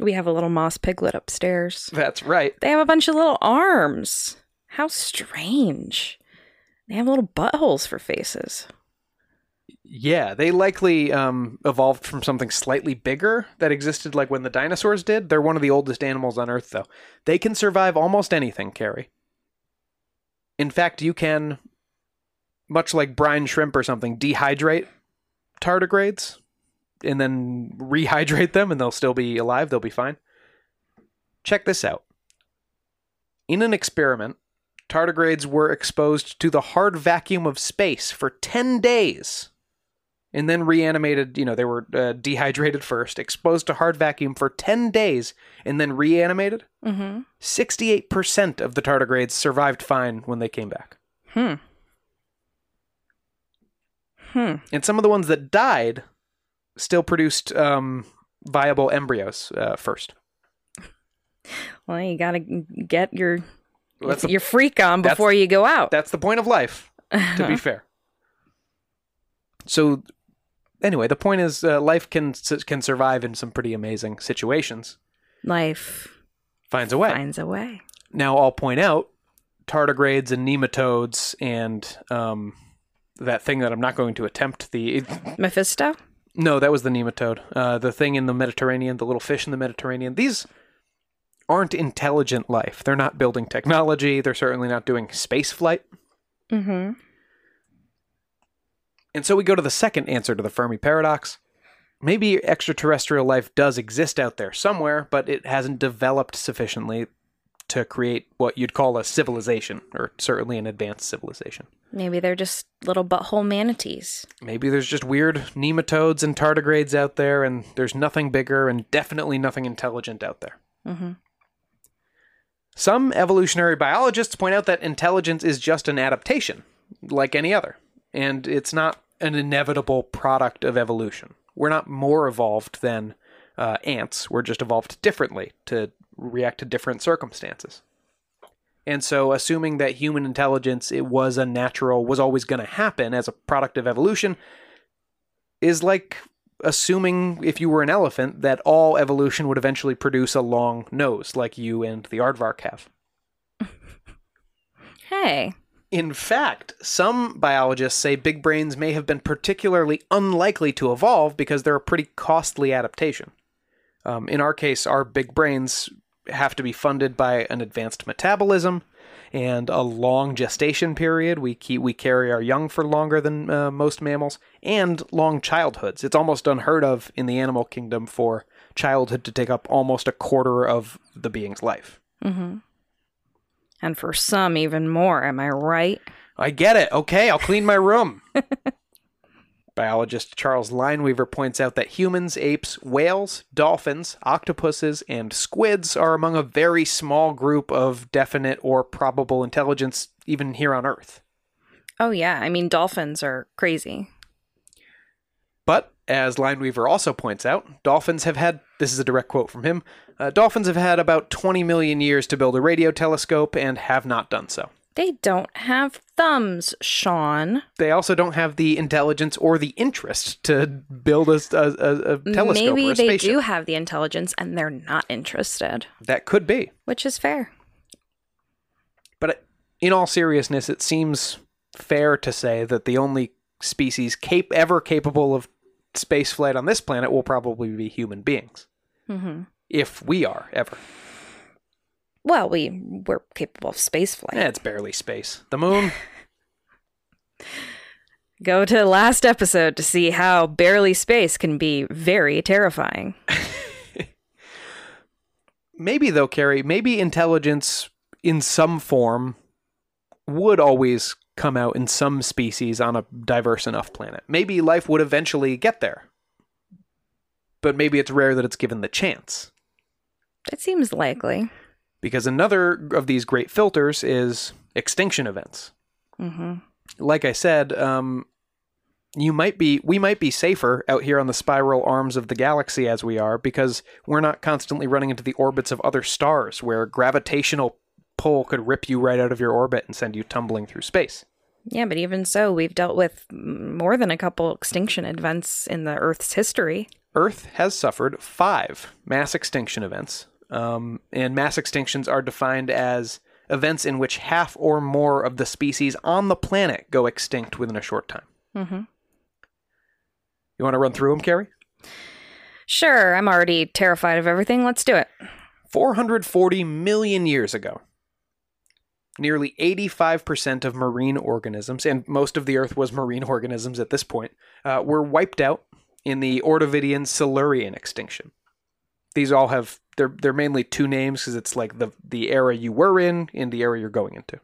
We have a little moss piglet upstairs. That's right. They have a bunch of little arms. How strange. They have little buttholes for faces. Yeah, they likely um, evolved from something slightly bigger that existed like when the dinosaurs did. They're one of the oldest animals on Earth, though. They can survive almost anything, Carrie. In fact, you can, much like brine shrimp or something, dehydrate tardigrades and then rehydrate them, and they'll still be alive. They'll be fine. Check this out. In an experiment, tardigrades were exposed to the hard vacuum of space for 10 days and then reanimated. You know, they were uh, dehydrated first, exposed to hard vacuum for 10 days, and then reanimated. Mm-hmm. 68% of the tardigrades survived fine when they came back. Hmm. Hmm. And some of the ones that died still produced um, viable embryos uh, first. Well, you gotta get your Well, the, your freak on before you go out. that's the point of life, to be fair. So, anyway, the point is uh, life can can survive in some pretty amazing situations. Life Finds a way. finds a way. Now, I'll point out tardigrades and nematodes and um, that thing that I'm not going to attempt. The Mephisto? No, that was the nematode. Uh, the thing in the Mediterranean, the little fish in the Mediterranean. These aren't intelligent life. They're not building technology. They're certainly not doing space flight. Mm-hmm. And so we go to the second answer to the Fermi paradox. Maybe extraterrestrial life does exist out there somewhere, but it hasn't developed sufficiently to create what you'd call a civilization, or certainly an advanced civilization. Maybe they're just little butthole manatees. Maybe there's just weird nematodes and tardigrades out there, and there's nothing bigger and definitely nothing intelligent out there. Mm-hmm. Some evolutionary biologists point out that intelligence is just an adaptation, like any other, and it's not an inevitable product of evolution. We're not more evolved than uh, ants, we're just evolved differently to react to different circumstances. And so, assuming that human intelligence it was a natural, was always going to happen as a product of evolution, is like assuming if you were an elephant that all evolution would eventually produce a long nose, like you and the aardvark have. Hey, In fact, some biologists say big brains may have been particularly unlikely to evolve because they're a pretty costly adaptation. Um, in our case, our big brains have to be funded by an advanced metabolism and a long gestation period. We keep we carry our young for longer than uh, most mammals, and long childhoods. It's almost unheard of in the animal kingdom for childhood to take up almost a quarter of the being's life. and for some even more, am I right? I get it. Okay, I'll clean my room. Biologist Charles Lineweaver points out that humans, apes, whales, dolphins, octopuses, and squids are among a very small group of definite or probable intelligence, even here on Earth. Oh yeah, I mean dolphins are crazy. But, as Lineweaver also points out, dolphins have had this is a direct quote from him uh, dolphins have had about 20 million years to build a radio telescope and have not done so. They don't have thumbs, Sean. They also don't have the intelligence or the interest to build a, a, a- telescope Maybe or a they spaceship. do have the intelligence and they're not interested, That could be. which is fair. But in all seriousness, it seems fair to say that the only species cap- ever capable of space flight on this planet will probably be human beings. hmm If we are ever. Well, we we're capable of space flight. Eh, it's barely space. The moon, Go to last episode to see how barely space can be very terrifying. maybe though, Carrie, maybe intelligence in some form would always come out in some species on a diverse enough planet. Maybe life would eventually get there. But maybe it's rare that it's given the chance. That seems likely. Because another of these great filters is extinction events. hmm Like I said, um, you might be, we might be safer out here on the spiral arms of the galaxy as we are because we're not constantly running into the orbits of other stars where gravitational pull could rip you right out of your orbit and send you tumbling through space. Yeah, but even so, we've dealt with more than a couple extinction events in the Earth's history. Earth has suffered five mass extinction events, um, and mass extinctions are defined as events in which half or more of the species on the planet go extinct within a short time. Mm-hmm. You want to run through them, Carrie? Sure, I'm already terrified of everything. Let's do it. 440 million years ago, nearly 85% of marine organisms, and most of the Earth was marine organisms at this point, uh, were wiped out in the Ordovician Silurian extinction. These all have they're they're mainly two names because it's like the the era you were in and the era you're going into.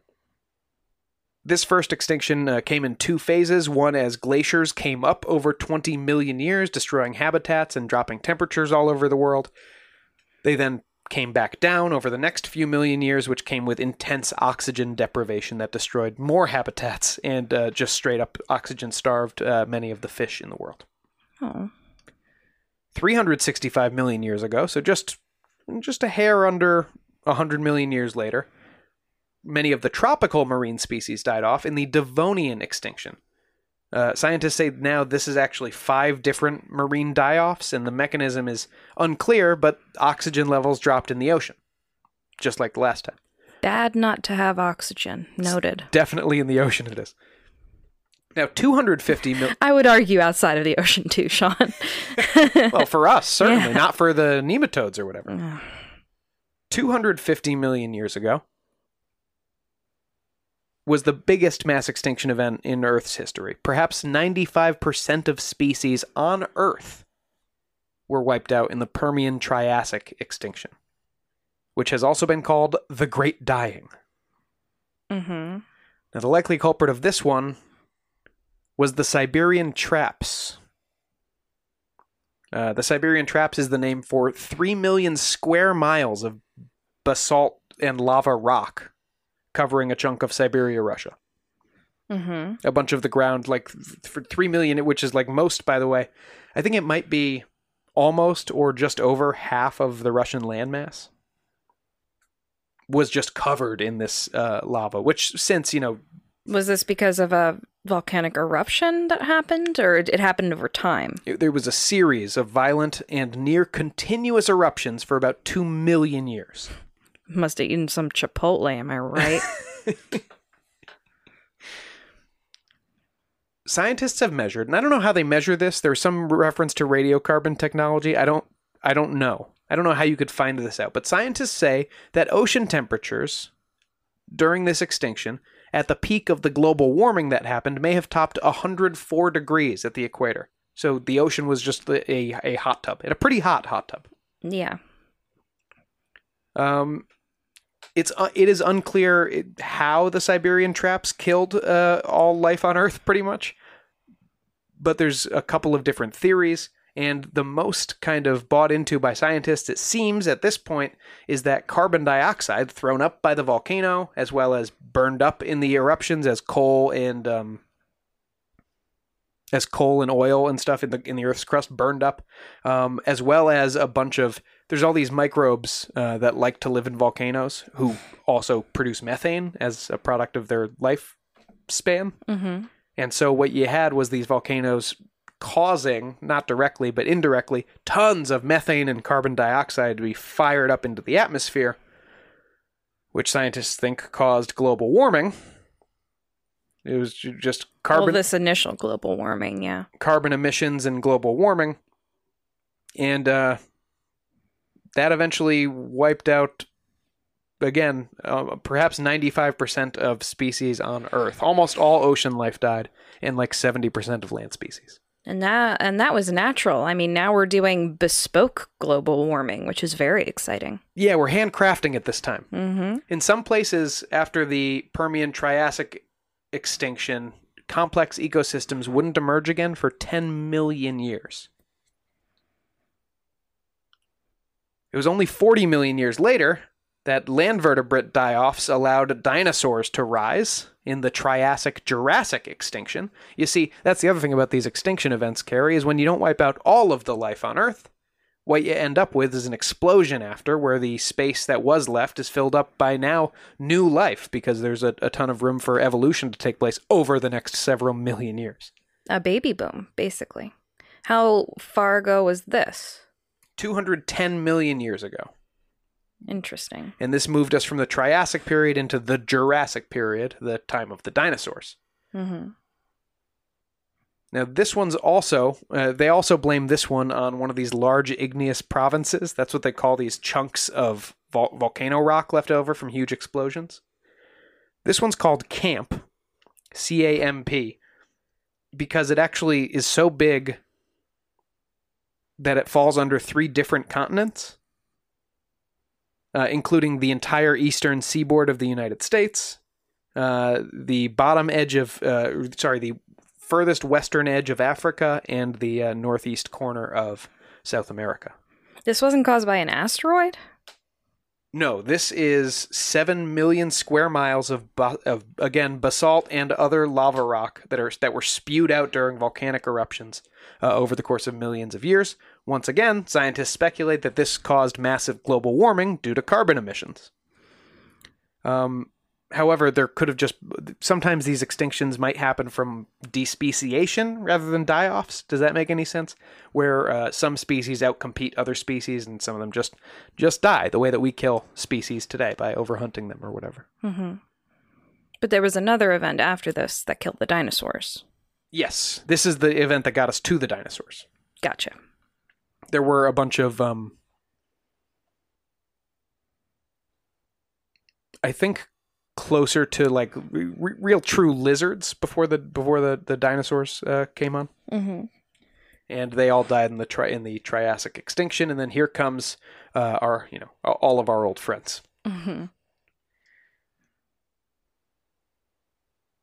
This first extinction uh, came in two phases. One as glaciers came up over 20 million years, destroying habitats and dropping temperatures all over the world. They then came back down over the next few million years, which came with intense oxygen deprivation that destroyed more habitats and uh, just straight up oxygen starved uh, many of the fish in the world. Oh. 365 million years ago, so just just a hair under 100 million years later, many of the tropical marine species died off in the Devonian extinction. Uh, scientists say now this is actually five different marine die offs, and the mechanism is unclear, but oxygen levels dropped in the ocean, just like the last time. Bad not to have oxygen. Noted. Definitely in the ocean, it is. Now, 250 million. I would argue outside of the ocean too, Sean. well, for us, certainly, Yeah. not for the nematodes or whatever. 250 million years ago was the biggest mass extinction event in Earth's history. Perhaps 95% of species on Earth were wiped out in the Permian Triassic extinction, which has also been called the Great Dying. Mm-hmm. Now, the likely culprit of this one was the Siberian Traps. Uh, the Siberian Traps is the name for 3 million square miles of basalt and lava rock covering a chunk of Siberia, Russia. Mm-hmm. A bunch of the ground, like for 3 million, which is like most, by the way. I think it might be almost or just over half of the Russian landmass was just covered in this uh, lava, which since, you know, Was this because of a volcanic eruption that happened, or it happened over time? it- there was a series of violent and near continuous eruptions for about 2 million years. Must have eaten some Chipotle, am I right? Scientists have measured, and I don't know how they measure this. There's some reference to radiocarbon technology. I don't I don't know. I don't know how you could find this out. But scientists say that ocean temperatures during this extinction at the peak of the global warming that happened may have topped 104 degrees at the equator. So the ocean was just a, a, hot tub, and a pretty hot hot tub. yeah. Um, it's uh, it is unclear how the Siberian traps killed uh, all life on Earth, pretty much. But there's a couple of different theories, and the most kind of bought into by scientists, it seems at this point, is that carbon dioxide thrown up by the volcano, as well as burned up in the eruptions as coal and um, as coal and oil and stuff in the in the Earth's crust burned up, um, as well as a bunch of there's all these microbes uh, that like to live in volcanoes who also produce methane as a product of their lifespan. Mm-hmm. And so what you had was these volcanoes causing, not directly but indirectly, tons of methane and carbon dioxide to be fired up into the atmosphere, which scientists think caused global warming. It was just carbon Well, this initial global warming, yeah. carbon emissions and global warming. And uh, that eventually wiped out, again, uh, perhaps 95% of species on Earth. Almost all ocean life died, and like 70% of land species. And that and that was natural. I mean, now we're doing bespoke global warming, which is very exciting. Yeah, we're handcrafting it this time. Mm-hmm. In some places, after the Permian Triassic extinction, complex ecosystems wouldn't emerge again for 10 million years. It was only 40 million years later that land vertebrate die offs allowed dinosaurs to rise in the Triassic Jurassic extinction. You see, that's the other thing about these extinction events, Carrie, is when you don't wipe out all of the life on Earth, what you end up with is an explosion after where the space that was left is filled up by now new life because there's a, a ton of room for evolution to take place over the next several million years. A baby boom, basically. How far ago was this? 210 million years ago. Interesting. And this moved us from the Triassic period into the Jurassic period, the time of the dinosaurs. Mm-hmm. Now, this one's also, uh, they also blame this one on one of these large igneous provinces. That's what they call these chunks of vol- volcano rock left over from huge explosions. This one's called Camp, C A M P, because it actually is so big that it falls under three different continents, uh, including the entire eastern seaboard of the United States, uh, the bottom edge of, uh, sorry, the furthest western edge of Africa and the uh, northeast corner of South America. This wasn't caused by an asteroid? No, this is 7 million square miles of, ba- of again basalt and other lava rock that are that were spewed out during volcanic eruptions uh, over the course of millions of years. Once again, scientists speculate that this caused massive global warming due to carbon emissions. Um, however, there could have just sometimes these extinctions might happen from despeciation rather than die-offs. Does that make any sense? Where uh, some species outcompete other species, and some of them just just die the way that we kill species today by overhunting them or whatever. Mm-hmm. But there was another event after this that killed the dinosaurs. Yes, this is the event that got us to the dinosaurs. Gotcha. There were a bunch of um, I think closer to like re- real true lizards before the before the the dinosaurs uh, came on. Mm-hmm. and they all died in the tri- in the Triassic extinction. And then here comes uh, our, you know, all of our old friends. hmm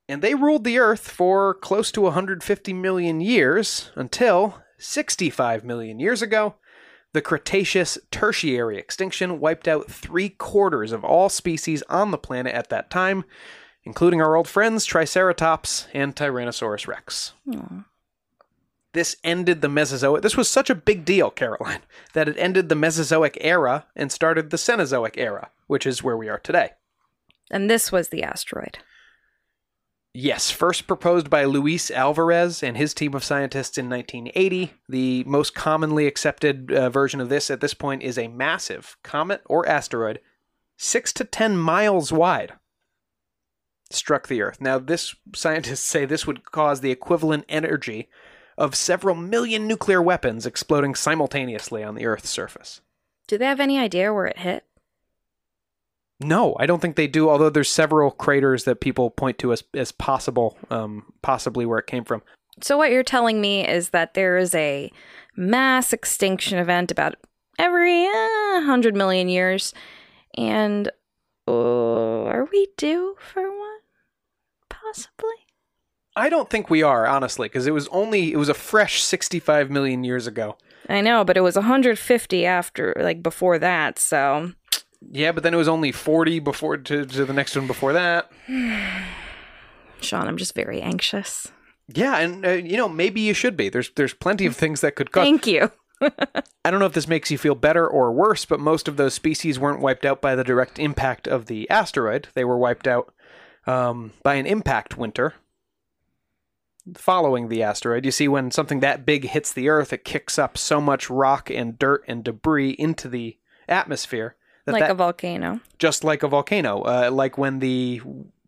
And they ruled the Earth for close to 150 million years until 65 million years ago. The Cretaceous Tertiary extinction wiped out three quarters of all species on the planet at that time, including our old friends Triceratops and Tyrannosaurus rex. This ended the Mesozoic. This was such a big deal, Caroline, that it ended the Mesozoic era and started the Cenozoic era, which is where we are today. And this was the asteroid. Yes, first proposed by Luis Alvarez and his team of scientists in 1980. The most commonly accepted uh, version of this at this point is a massive comet or asteroid, 6 to 10 miles wide, struck the Earth. Now, this scientists say this would cause the equivalent energy of several million nuclear weapons exploding simultaneously on the Earth's surface. Do they have any idea where it hit? No, I don't think they do. Although there's several craters that people point to as as possible, um, possibly where it came from. So, what you're telling me is that there is a mass extinction event about every uh, 100 million years. And uh, are we due for one? Possibly. I don't think we are honestly, because it was only it was a fresh 65 million years ago. I know, but it was 150 after, like before that. So, Yeah, but then it was only 40 before to, to the next one before that. Sean, I'm just very anxious. Yeah, and uh, you know maybe you should be. There's there's plenty of things that could cause. Thank you. I don't know if this makes you feel better or worse, but most of those species weren't wiped out by the direct impact of the asteroid. They were wiped out um, by an impact winter following the asteroid. You see, when something that big hits the Earth, it kicks up so much rock and dirt and debris into the atmosphere that, like that a volcano. just like a volcano, uh, like when the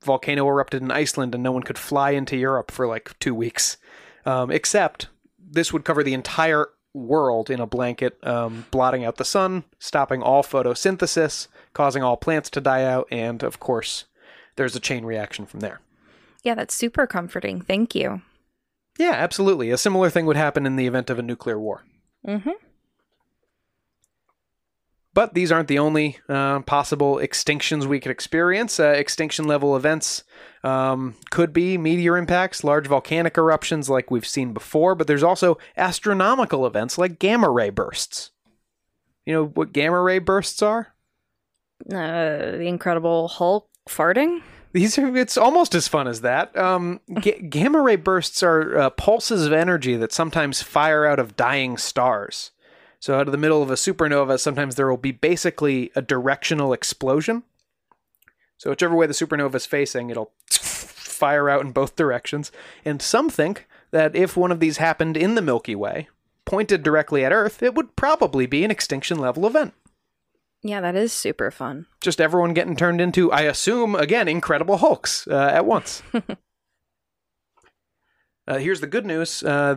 volcano erupted in Iceland and no one could fly into Europe for like two weeks. Um, except this would cover the entire world in a blanket, um, blotting out the sun, stopping all photosynthesis, causing all plants to die out, and of course, there's a chain reaction from there. Yeah, that's super comforting. Thank you. Yeah, absolutely. A similar thing would happen in the event of a nuclear war. Mm-hmm. But these aren't the only uh, possible extinctions we could experience. Uh, extinction level events um, could be meteor impacts, large volcanic eruptions like we've seen before, but there's also astronomical events like gamma ray bursts. You know what gamma ray bursts are? Uh, the Incredible Hulk farting. These are it's almost as fun as that. Um, ga- gamma ray bursts are uh, pulses of energy that sometimes fire out of dying stars. So out of the middle of a supernova, sometimes there will be basically a directional explosion. So whichever way the supernova is facing, it'll fire out in both directions. And some think that if one of these happened in the Milky Way, pointed directly at Earth, it would probably be an extinction level event. Yeah, that is super fun. Just everyone getting turned into, I assume, again, incredible Hulks uh, at once. uh, here's the good news uh,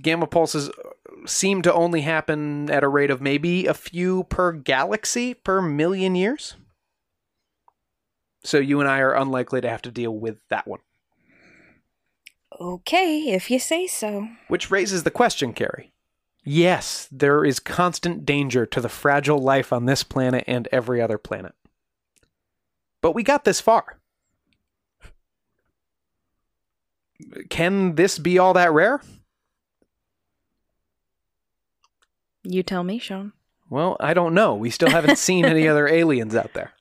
gamma pulses seem to only happen at a rate of maybe a few per galaxy per million years. So you and I are unlikely to have to deal with that one. Okay, if you say so. Which raises the question, Carrie. Yes, there is constant danger to the fragile life on this planet and every other planet. But we got this far. Can this be all that rare? You tell me, Sean. Well, I don't know. We still haven't seen any other aliens out there.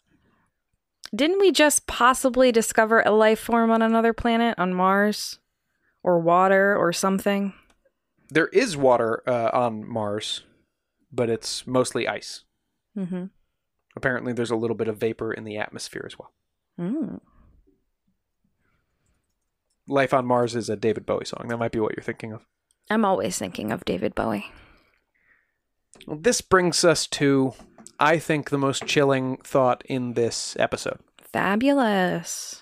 Didn't we just possibly discover a life form on another planet, on Mars? Or water or something? There is water uh, on Mars, but it's mostly ice. Mm-hmm. Apparently, there's a little bit of vapor in the atmosphere as well. Mm. Life on Mars is a David Bowie song. That might be what you're thinking of. I'm always thinking of David Bowie. Well, this brings us to, I think, the most chilling thought in this episode. Fabulous.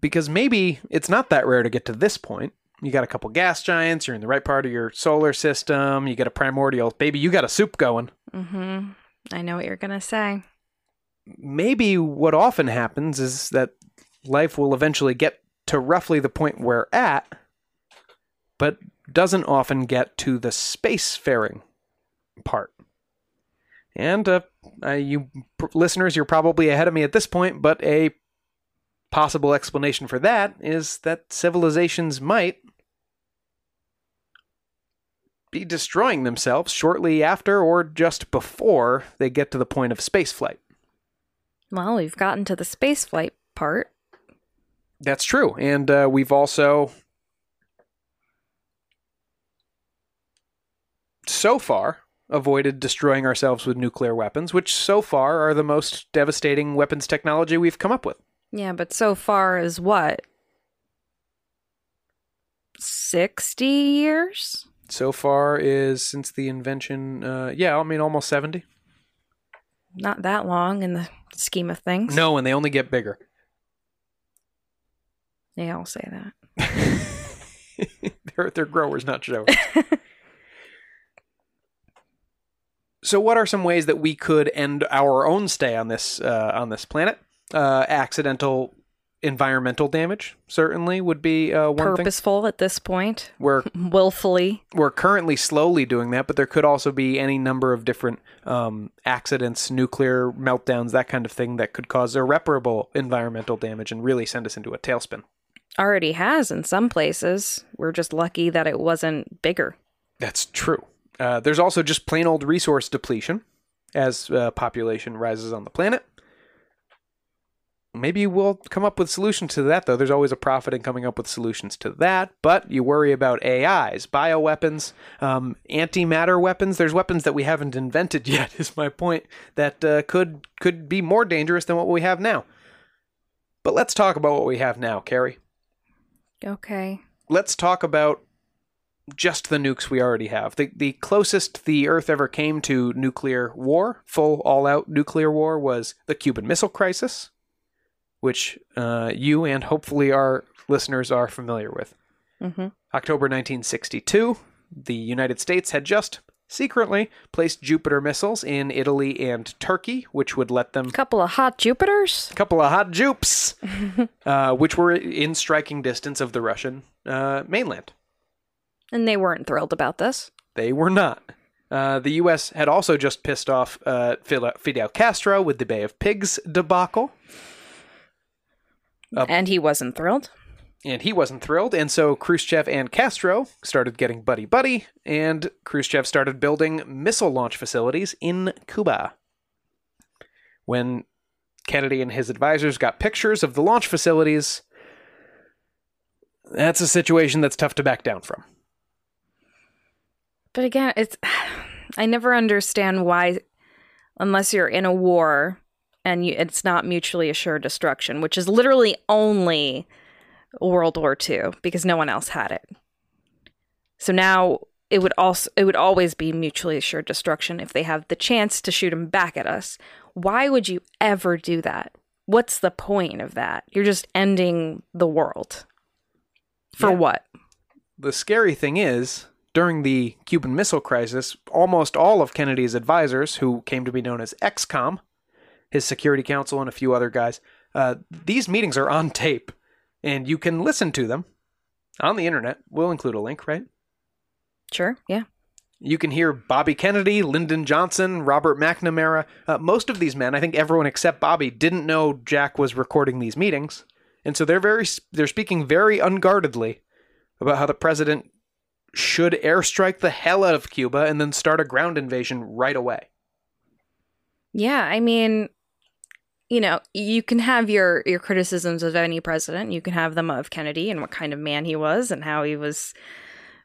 Because maybe it's not that rare to get to this point. You got a couple gas giants, you're in the right part of your solar system, you got a primordial. Baby, you got a soup going. Mm-hmm. I know what you're gonna say. Maybe what often happens is that life will eventually get to roughly the point we're at, but doesn't often get to the spacefaring part. And uh, uh, you pr- listeners, you're probably ahead of me at this point, but a possible explanation for that is that civilizations might be destroying themselves shortly after or just before they get to the point of spaceflight. Well, we've gotten to the spaceflight part. That's true. And uh, we've also, so far, avoided destroying ourselves with nuclear weapons, which so far are the most devastating weapons technology we've come up with. Yeah, but so far as what? 60 years? So far is since the invention, uh, yeah, I mean, almost 70. Not that long in the scheme of things. No, and they only get bigger. They all say that. they're, they're growers, not showers. so, what are some ways that we could end our own stay on this uh, on this planet? Uh, accidental environmental damage certainly would be uh, one thing. Purposeful at this point, We're willfully. we're currently slowly doing that, but there could also be any number of different um, accidents, nuclear meltdowns, that kind of thing that could cause irreparable environmental damage and really send us into a tailspin. Already has in some places. We're just lucky that it wasn't bigger. That's true. Uh, there's also just plain old resource depletion as uh, population rises on the planet. Maybe we'll come up with solutions to that, though. There's always a profit in coming up with solutions to that. But you worry about AIs, bioweapons, um, antimatter weapons. There's weapons that we haven't invented yet. Is my point that uh, could could be more dangerous than what we have now. But let's talk about what we have now, Carrie. Okay. Let's talk about just the nukes we already have. The the closest the Earth ever came to nuclear war, full all out nuclear war, was the Cuban Missile Crisis, which uh, you and hopefully our listeners are familiar with. hmm October 1962, the United States had just secretly placed Jupiter missiles in Italy and Turkey, which would let them Couple of hot Jupiters. couple of hot jupes, uh, which were in striking distance of the Russian uh, mainland. And they weren't thrilled about this. They were not. Uh, the U.S. had also just pissed off uh, Fidel Castro with the Bay of Pigs debacle, Up. And he wasn't thrilled. and he wasn't thrilled. And so Khrushchev and Castro started getting buddy buddy, and Khrushchev started building missile launch facilities in Cuba. When Kennedy and his advisors got pictures of the launch facilities, that's a situation that's tough to back down from. But again, it's I never understand why unless you're in a war and you, it's not mutually assured destruction, which is literally only World War II because no one else had it. So now it would also it would always be mutually assured destruction if they have the chance to shoot them back at us. Why would you ever do that? What's the point of that? You're just ending the world. For Yeah. what? The scary thing is, during the Cuban Missile Crisis, almost all of Kennedy's advisors, who came to be known as ExComm, his Security Council, and a few other guys, uh, these meetings are on tape, and you can listen to them on the internet. We'll include a link, right? Sure, yeah. You can hear Bobby Kennedy, Lyndon Johnson, Robert McNamara. Uh, most of these men, I think everyone except Bobby, didn't know Jack was recording these meetings, and so they're very they're speaking very unguardedly about how the president should airstrike the hell out of Cuba and then start a ground invasion right away. Yeah, I mean, you know, you can have your your criticisms of any president. You can have them of Kennedy and what kind of man he was and how he was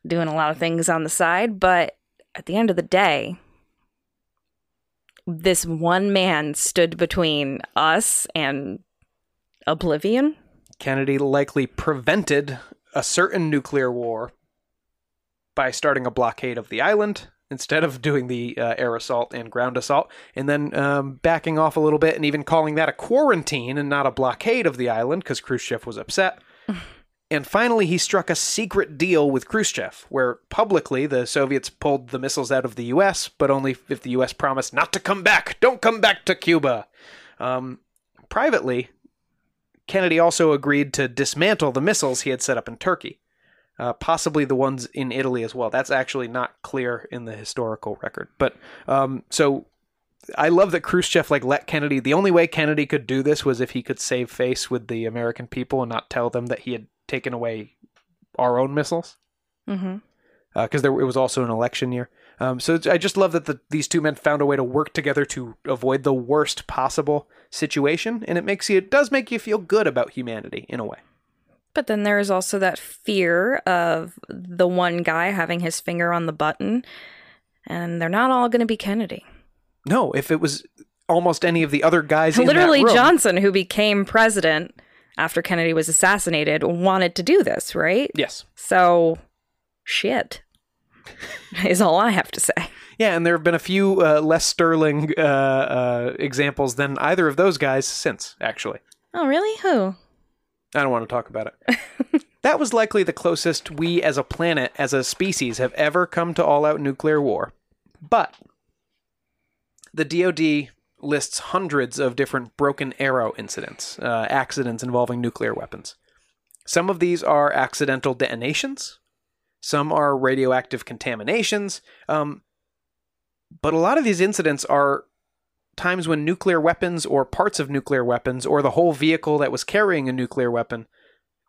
doing a lot of things on the side, but at the end of the day, this one man stood between us and oblivion. Kennedy likely prevented a certain nuclear war by starting a blockade of the island instead of doing the uh, air assault and ground assault, and then um, backing off a little bit and even calling that a quarantine and not a blockade of the island because Khrushchev was upset. and finally, he struck a secret deal with Khrushchev, where publicly the Soviets pulled the missiles out of the U.S., but only if the U.S. promised not to come back. Don't come back to Cuba. Um, privately, Kennedy also agreed to dismantle the missiles he had set up in Turkey. Uh, possibly the ones in Italy as well. That's actually not clear in the historical record. But um, so I love that Khrushchev like let Kennedy. The only way Kennedy could do this was if he could save face with the American people and not tell them that he had taken away our own missiles Mm-hmm. because there it was also an election year. Um, so I just love that the, these two men found a way to work together to avoid the worst possible situation, and it makes you it does make you feel good about humanity in a way. But then there is also that fear of the one guy having his finger on the button, and they're not all going to be Kennedy. No, if it was almost any of the other guys, in that room, Literally, room- Johnson, who became president after Kennedy was assassinated, wanted to do this, right? Yes, So, shit is all I have to say. yeah, and there have been a few uh, less sterling uh, uh, examples than either of those guys since. Actually, Oh, really? Who? I don't want to talk about it. that was likely the closest we as a planet, as a species, have ever come to all out nuclear war. But the DoD lists hundreds of different broken arrow incidents, uh, accidents involving nuclear weapons. Some of these are accidental detonations, some are radioactive contaminations, um, but a lot of these incidents are times when nuclear weapons or parts of nuclear weapons or the whole vehicle that was carrying a nuclear weapon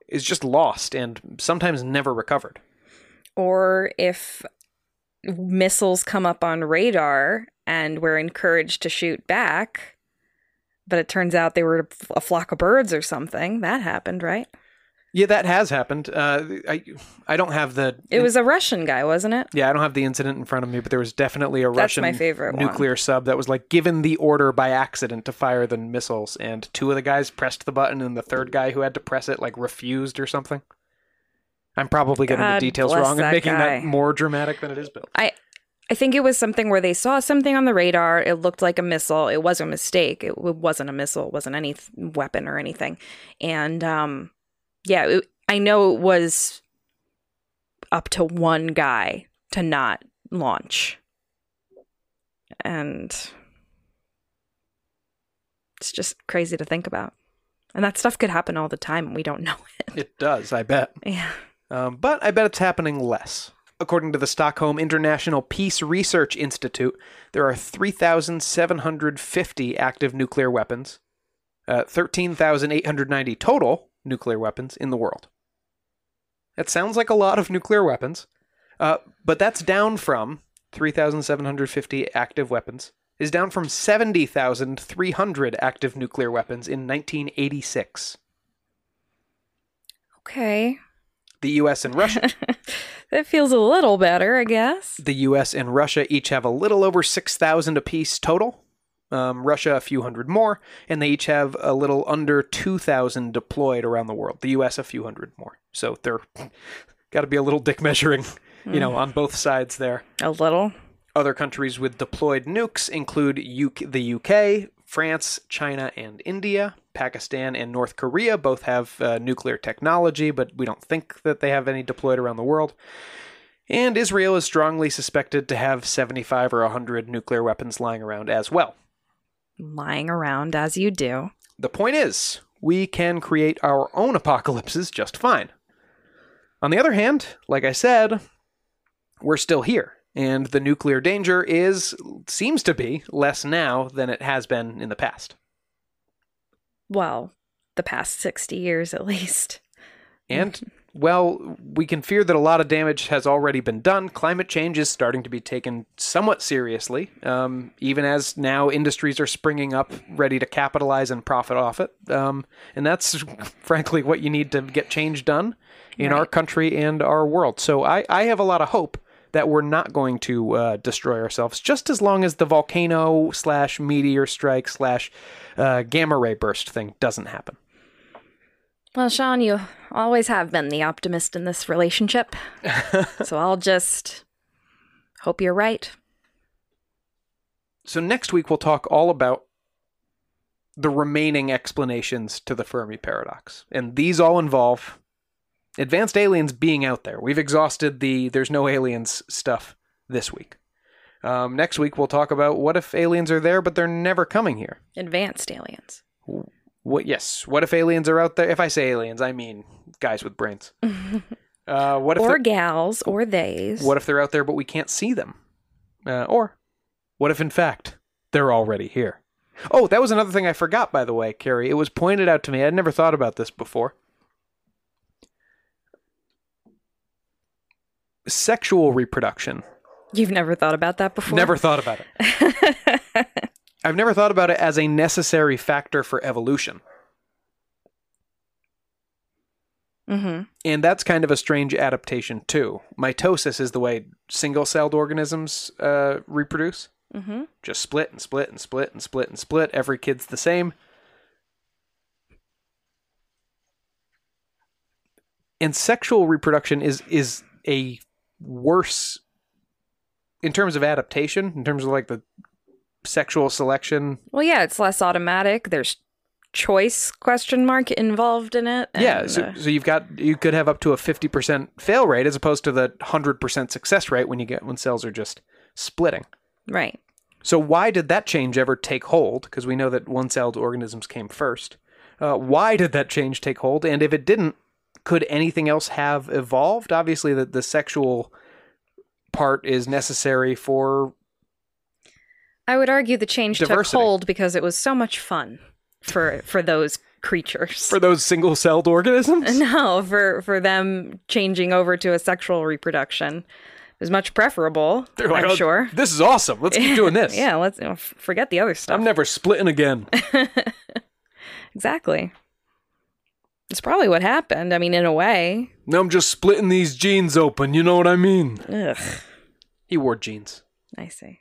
is just lost and sometimes never recovered. Or if missiles come up on radar and we're encouraged to shoot back, but it turns out they were a flock of birds or something. That happened, right? Yeah, that has happened. Uh, I I don't have the It was a Russian guy, wasn't it? yeah I don't have the incident in front of me, but there was definitely a Russian my favorite one. nuclear sub that was like given the order by accident to fire the missiles, and two of the guys pressed the button, and the third guy who had to press it like refused or something. I'm probably getting God the details wrong and making guy. that more dramatic than it is, Bill. I I think it was something where they saw something on the radar. It looked like a missile. It was a mistake. It, wasn't a missile. It wasn't any weapon or anything. And um, yeah, it, I know it was up to one guy to not launch, and it's just crazy to think about. And that stuff could happen all the time. and We don't know it. It does, I bet. Yeah. Um, but I bet it's happening less. According to the Stockholm International Peace Research Institute, there are 3,750 active nuclear weapons, uh, 13,890 total nuclear weapons in the world. That sounds like a lot of nuclear weapons, uh, but that's down from 3,750 active weapons, is down from 70,300 active nuclear weapons in 1986. Okay. The US and Russia That feels a little better, I guess. The U.S. and Russia each have a little over 6,000 apiece total. Um, Russia, a few hundred more, and they each have a little under 2,000 deployed around the world. The U.S., a few hundred more. So they're got to be a little dick measuring, you know, on both sides there. A little. Other countries with deployed nukes include UK, the UK, France, China, and India. Pakistan and North Korea both have uh, nuclear technology, but we don't think that they have any deployed around the world. And Israel is strongly suspected to have 75 or 100 nuclear weapons lying around as well. Lying around as you do. The point is, we can create our own apocalypses just fine. On the other hand, like I said, we're still here, and the nuclear danger is seems to be less now than it has been in the past. Well, the past 60 years at least. And well, we can fear that a lot of damage has already been done. Climate change is starting to be taken somewhat seriously, um, even as now industries are springing up ready to capitalize and profit off it. Um, and that's frankly what you need to get change done in our country and our world. So I, I have a lot of hope that we're not going to uh, destroy ourselves just as long as the volcano slash meteor strike slash uh, gamma ray burst thing doesn't happen. Well, Sean, you always have been the optimist in this relationship. so I'll just hope you're right. So next week we'll talk all about the remaining explanations to the Fermi paradox. And these all involve advanced aliens being out there. We've exhausted the there's no aliens stuff this week. Um, next week we'll talk about what if aliens are there but they're never coming here. Advanced aliens. What yes, what if aliens are out there? If I say aliens, I mean guys with brains. Uh, what if or gals or theys. what if they're out there but we can't see them? Uh, or what if in fact they're already here? Oh, that was another thing I forgot, by the way, Carrie. It was pointed out to me. I'd never thought about this before. Sexual reproduction. You've never thought about that before? Never thought about it. I've never thought about it as a necessary factor for evolution. mm-hmm. And that's kind of a strange adaptation, too. Mitosis is the way single celled organisms uh, reproduce. Mm-hmm. Just split and split and split and split and split. Every kid's the same. And sexual reproduction is is a worse in terms of adaptation, in terms of like the sexual selection. Well, yeah, it's less automatic. There's choice question mark involved in it. yeah, so, uh, so you've got you could have up to a 50% fail rate as opposed to the 100% success rate when you get when cells are just splitting. right. So why did that change ever take hold? Because we know that one-celled organisms came first. Uh, why did that change take hold? And if it didn't, could anything else have evolved? Obviously, that the sexual part is necessary for. I would argue the change Diversity. took hold because it was so much fun for for those creatures. For those single-celled organisms, no, for for them changing over to a sexual reproduction is much preferable. They're like, I'm "Oh, sure. This is awesome. Let's keep doing this. yeah, let's you know, f- forget the other stuff. I'm never splitting again. exactly. It's probably what happened. I mean, in a way. no, I'm just splitting these jeans open. You know what I mean? Ugh, He wore jeans. I see.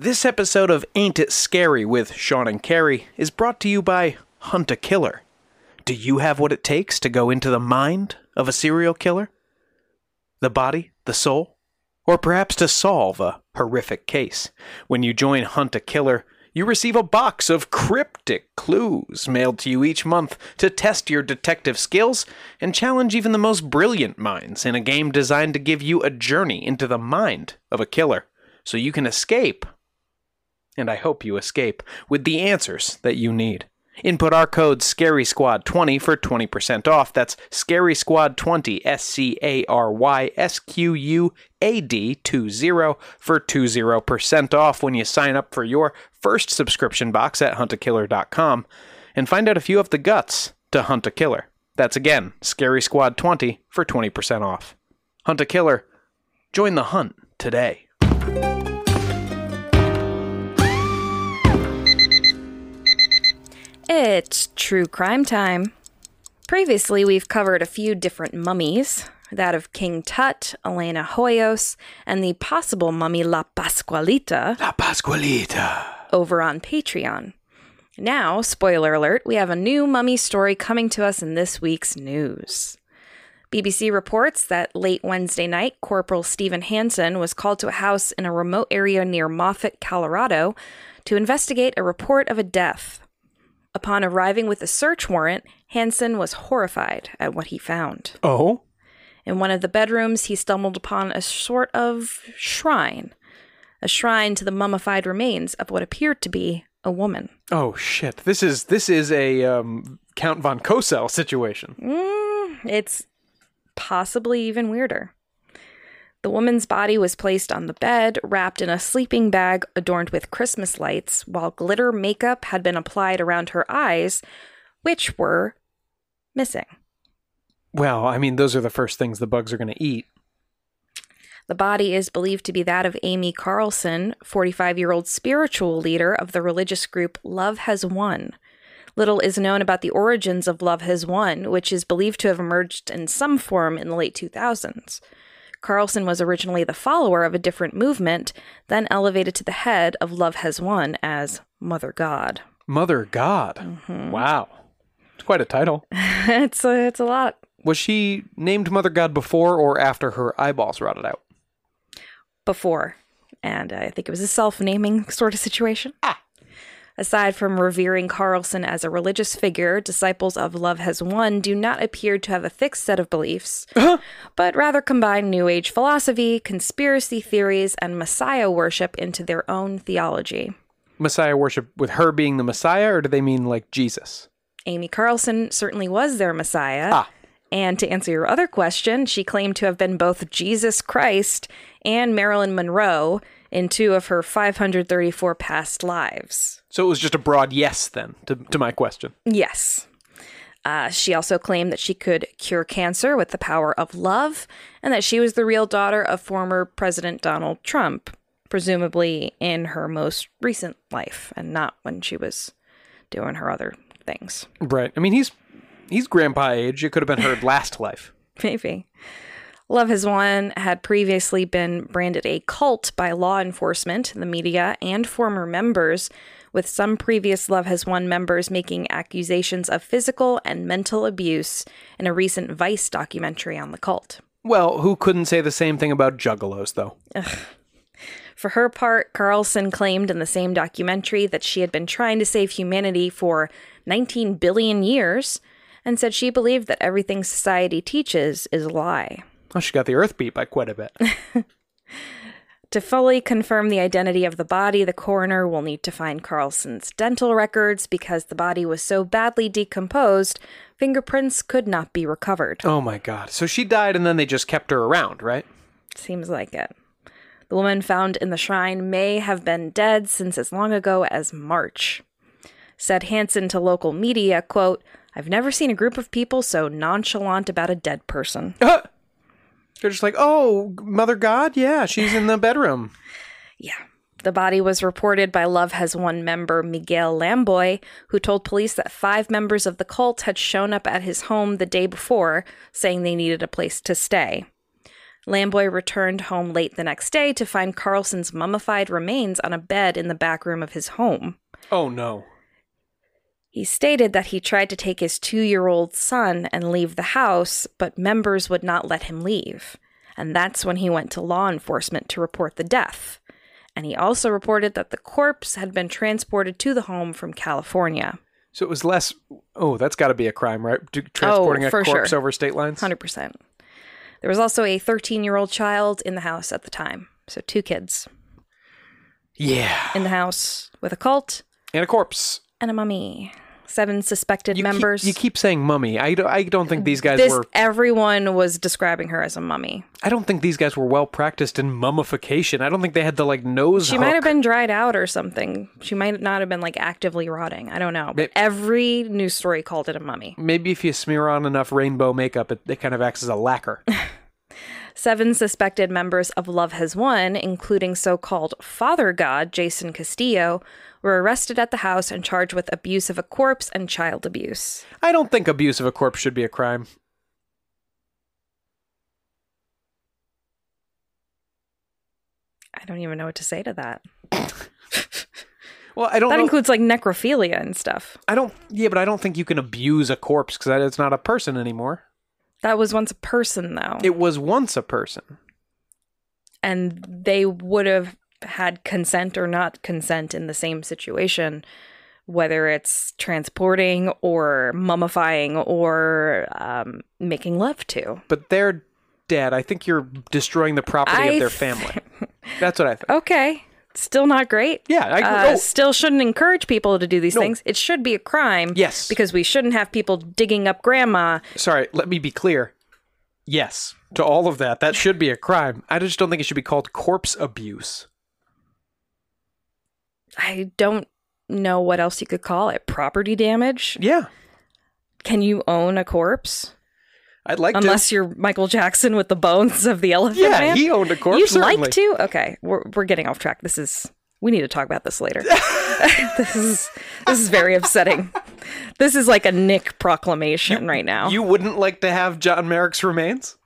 This episode of Ain't It Scary with Sean and Carrie is brought to you by Hunt a Killer. Do you have what it takes to go into the mind of a serial killer? The body, the soul? Or perhaps to solve a horrific case? When you join Hunt a Killer, you receive a box of cryptic clues mailed to you each month to test your detective skills and challenge even the most brilliant minds in a game designed to give you a journey into the mind of a killer so you can escape and I hope you escape with the answers that you need. Input our code Scary Squad 20 for 20% off. That's Scary Squad 20, S C A R Y S Q U A D 20 for 20% off when you sign up for your first subscription box at huntakiller.com and find out if you have the guts to hunt a killer. That's again, Scary Squad 20 for 20% off. Hunt a killer. Join the hunt today. It's true crime time. Previously, we've covered a few different mummies that of King Tut, Elena Hoyos, and the possible mummy La Pascualita La Pascualita. over on Patreon. Now, spoiler alert, we have a new mummy story coming to us in this week's news. BBC reports that late Wednesday night, Corporal Stephen Hansen was called to a house in a remote area near Moffat, Colorado, to investigate a report of a death. Upon arriving with a search warrant, Hansen was horrified at what he found. Oh? In one of the bedrooms, he stumbled upon a sort of shrine, a shrine to the mummified remains of what appeared to be a woman. Oh shit! This is this is a um, Count von Cosel situation. Mm, it's possibly even weirder. The woman's body was placed on the bed, wrapped in a sleeping bag adorned with Christmas lights, while glitter makeup had been applied around her eyes, which were missing. Well, I mean, those are the first things the bugs are going to eat. The body is believed to be that of Amy Carlson, 45 year old spiritual leader of the religious group Love Has Won. Little is known about the origins of Love Has Won, which is believed to have emerged in some form in the late 2000s. Carlson was originally the follower of a different movement, then elevated to the head of Love Has Won as Mother God. Mother God. Mm-hmm. Wow. It's quite a title. it's a, it's a lot. Was she named Mother God before or after her eyeballs rotted out? before. And I think it was a self naming sort of situation. Ah. Aside from revering Carlson as a religious figure, disciples of Love Has Won do not appear to have a fixed set of beliefs, but rather combine New Age philosophy, conspiracy theories, and Messiah worship into their own theology. Messiah worship with her being the Messiah, or do they mean like Jesus? Amy Carlson certainly was their Messiah. Ah. And to answer your other question, she claimed to have been both Jesus Christ and Marilyn Monroe in two of her 534 past lives. So it was just a broad yes then to, to my question. Yes. Uh, she also claimed that she could cure cancer with the power of love and that she was the real daughter of former President Donald Trump, presumably in her most recent life and not when she was doing her other things. Right. I mean, he's he's grandpa age. It could have been her last life. Maybe. Love Has Won had previously been branded a cult by law enforcement, the media, and former members, with some previous Love Has Won members making accusations of physical and mental abuse in a recent Vice documentary on the cult. Well, who couldn't say the same thing about juggalos, though? For her part, Carlson claimed in the same documentary that she had been trying to save humanity for 19 billion years and said she believed that everything society teaches is a lie. Oh, she got the earth beat by quite a bit. To fully confirm the identity of the body, the coroner will need to find Carlson's dental records because the body was so badly decomposed, fingerprints could not be recovered. oh my god. So she died and then they just kept her around, right? Seems like it. The woman found in the shrine may have been dead since as long ago as March. Said Hansen to local media, quote, I've never seen a group of people so nonchalant about a dead person. Uh, They're just like, oh, Mother God? Yeah, she's in the bedroom. Yeah. The body was reported by Love Has Won member Miguel Lamboy, who told police that five members of the cult had shown up at his home the day before, saying they needed a place to stay. Lamboy returned home late the next day to find Carlson's mummified remains on a bed in the back room of his home. Oh no. He stated that he tried to take his two year old son and leave the house, but members would not let him leave. And that's when he went to law enforcement to report the death. And he also reported that the corpse had been transported to the home from California. So it was less. Oh, that's got to be a crime, right? Transporting oh, a for corpse sure. over state lines. 100%. There was also a 13 year old child in the house at the time. So, two kids Yeah. in the house with a cult And a corpse. And a mummy. Seven suspected You members. Keep, you keep saying mummy. I, do, I don't think these guys this were. everyone was describing her as a mummy. I don't think these guys were well practiced in mummification. I don't think they had the like nose. She hook. might have been dried out or something. She might not have been like actively rotting. I don't know. But every news story called it a mummy. Maybe if you smear on enough rainbow makeup, it, it kind of acts as a lacquer. Seven suspected members of Love Has Won, including so called Father God Jason Castillo, were arrested at the house and charged with abuse of a corpse and child abuse. I don't think abuse of a corpse should be a crime. I don't even know what to say to that. Well, I don't That know. includes like necrophilia and stuff. I don't. Yeah, but I don't think you can abuse a corpse because it's not a person anymore. That was once a person, though. It was once a person. and they would have had consent or not consent in the same situation, whether it's transporting or mummifying or um, making love to. But they're dead. I think you're destroying the property I of their th- family. That's what I think. Okay. Still not great. Yeah, I. Uh, Oh. Still shouldn't encourage people to do these No. things. It should be a crime. Yes. Because we shouldn't have people digging up grandma. Sorry, let me be clear. Yes, to all of that. That should be a crime. I just don't think it should be called corpse abuse. I don't know what else you could call it. Property damage? Yeah, Can you own a corpse? I'd like Unless to. you're Michael Jackson with the bones of the elephant Yeah, man. he owned a corpse. You'd certainly. like to? Okay, we're we're getting off track. This is we need to talk about this later. this is this is very upsetting. This is like a Nick proclamation right now. You wouldn't like to have John Merrick's remains?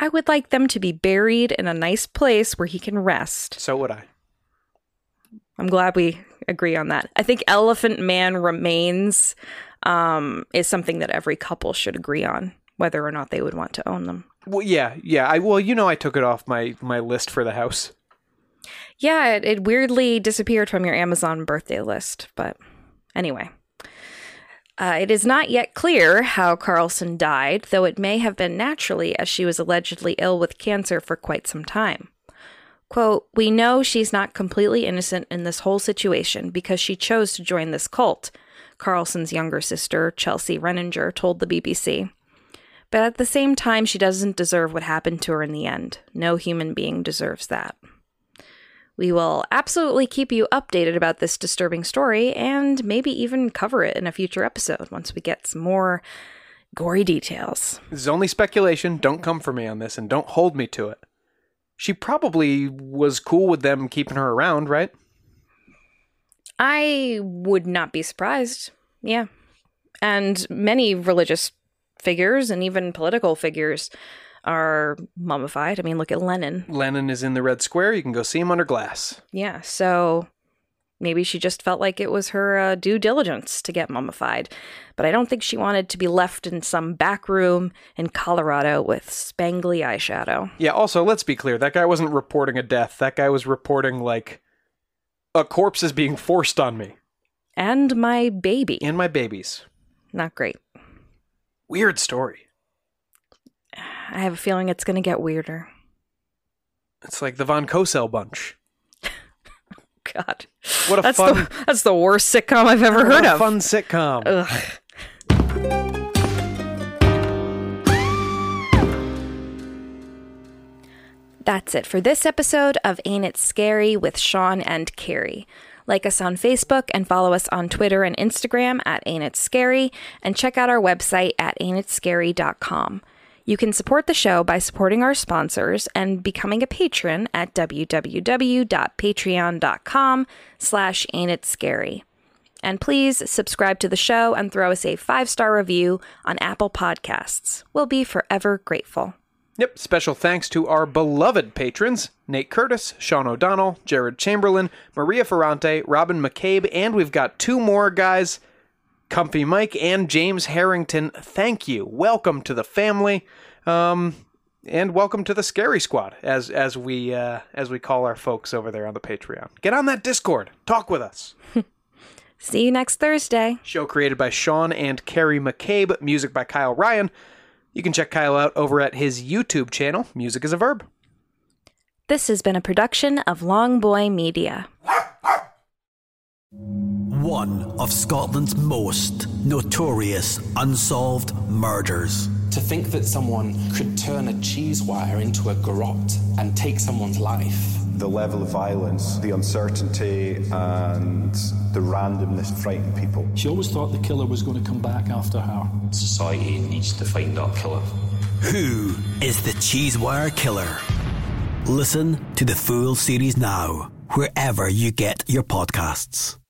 I would like them to be buried in a nice place where he can rest. So would I. I'm glad we agree on that. I think Elephant Man remains um, is something that every couple should agree on, whether or not they would want to own them. Well, yeah, yeah. I well, you know, I took it off my my list for the house. Yeah, it, it weirdly disappeared from your Amazon birthday list, but anyway. Uh, it is not yet clear how Carlson died, though it may have been naturally, as she was allegedly ill with cancer for quite some time. Quote, We know she's not completely innocent in this whole situation because she chose to join this cult, Carlson's younger sister, Chelsea Renninger, told the BBC. But at the same time, she doesn't deserve what happened to her in the end. No human being deserves that. We will absolutely keep you updated about this disturbing story and maybe even cover it in a future episode once we get some more gory details. This is only speculation. Don't come for me on this and don't hold me to it. She probably was cool with them keeping her around, right? I would not be surprised. Yeah. And many religious figures and even political figures are mummified. I mean, look at Lenin. Lenin is in the Red Square. You can go see him under glass. Yeah. So maybe she just felt like it was her uh, due diligence to get mummified. But I don't think she wanted to be left in some back room in Colorado with spangly eyeshadow. Yeah, also, let's be clear. That guy wasn't reporting a death. That guy was reporting, like, a corpse is being forced on me And my baby. and my babies. Not great. Weird story. I have a feeling it's going to get weirder. It's like the Von Cosel bunch. God. What a That's fun, the that's the worst sitcom I've ever what heard a of. fun sitcom. Ugh. That's it for this episode of Ain't It Scary with Sean and Carrie. Like us on Facebook and follow us on Twitter and Instagram at Ain't It Scary, and check out our website at ain'titscary.com. You can support the show by supporting our sponsors and becoming a patron at www.patreon.com slash ain'titscary. And please subscribe to the show and throw us a five-star review on Apple Podcasts. We'll be forever grateful. Yep, special thanks to our beloved patrons Nate Curtis, Sean O'Donnell, Jared Chamberlain, Maria Ferrante, Robin McCabe, and we've got two more guys Comfy Mike and James Harrington. Thank you. Welcome to the family. Um, and welcome to the Scary Squad, as as we uh, as we call our folks over there on the Patreon. Get on that Discord. Talk with us. See you next Thursday. Show created by Sean and Carrie McCabe, music by Kyle Ryan. You can check Kyle out over at his YouTube channel, Music is a Verb. This has been a production of Long Boy Media. One of Scotland's most notorious unsolved murders. To think that someone could turn a cheese wire into a garrote and take someone's life. The level of violence, the uncertainty, and the randomness frightened people. She always thought the killer was going to come back after her. Society needs to find that killer. Who is the cheese wire Killer? Listen to the full series now, wherever you get your podcasts.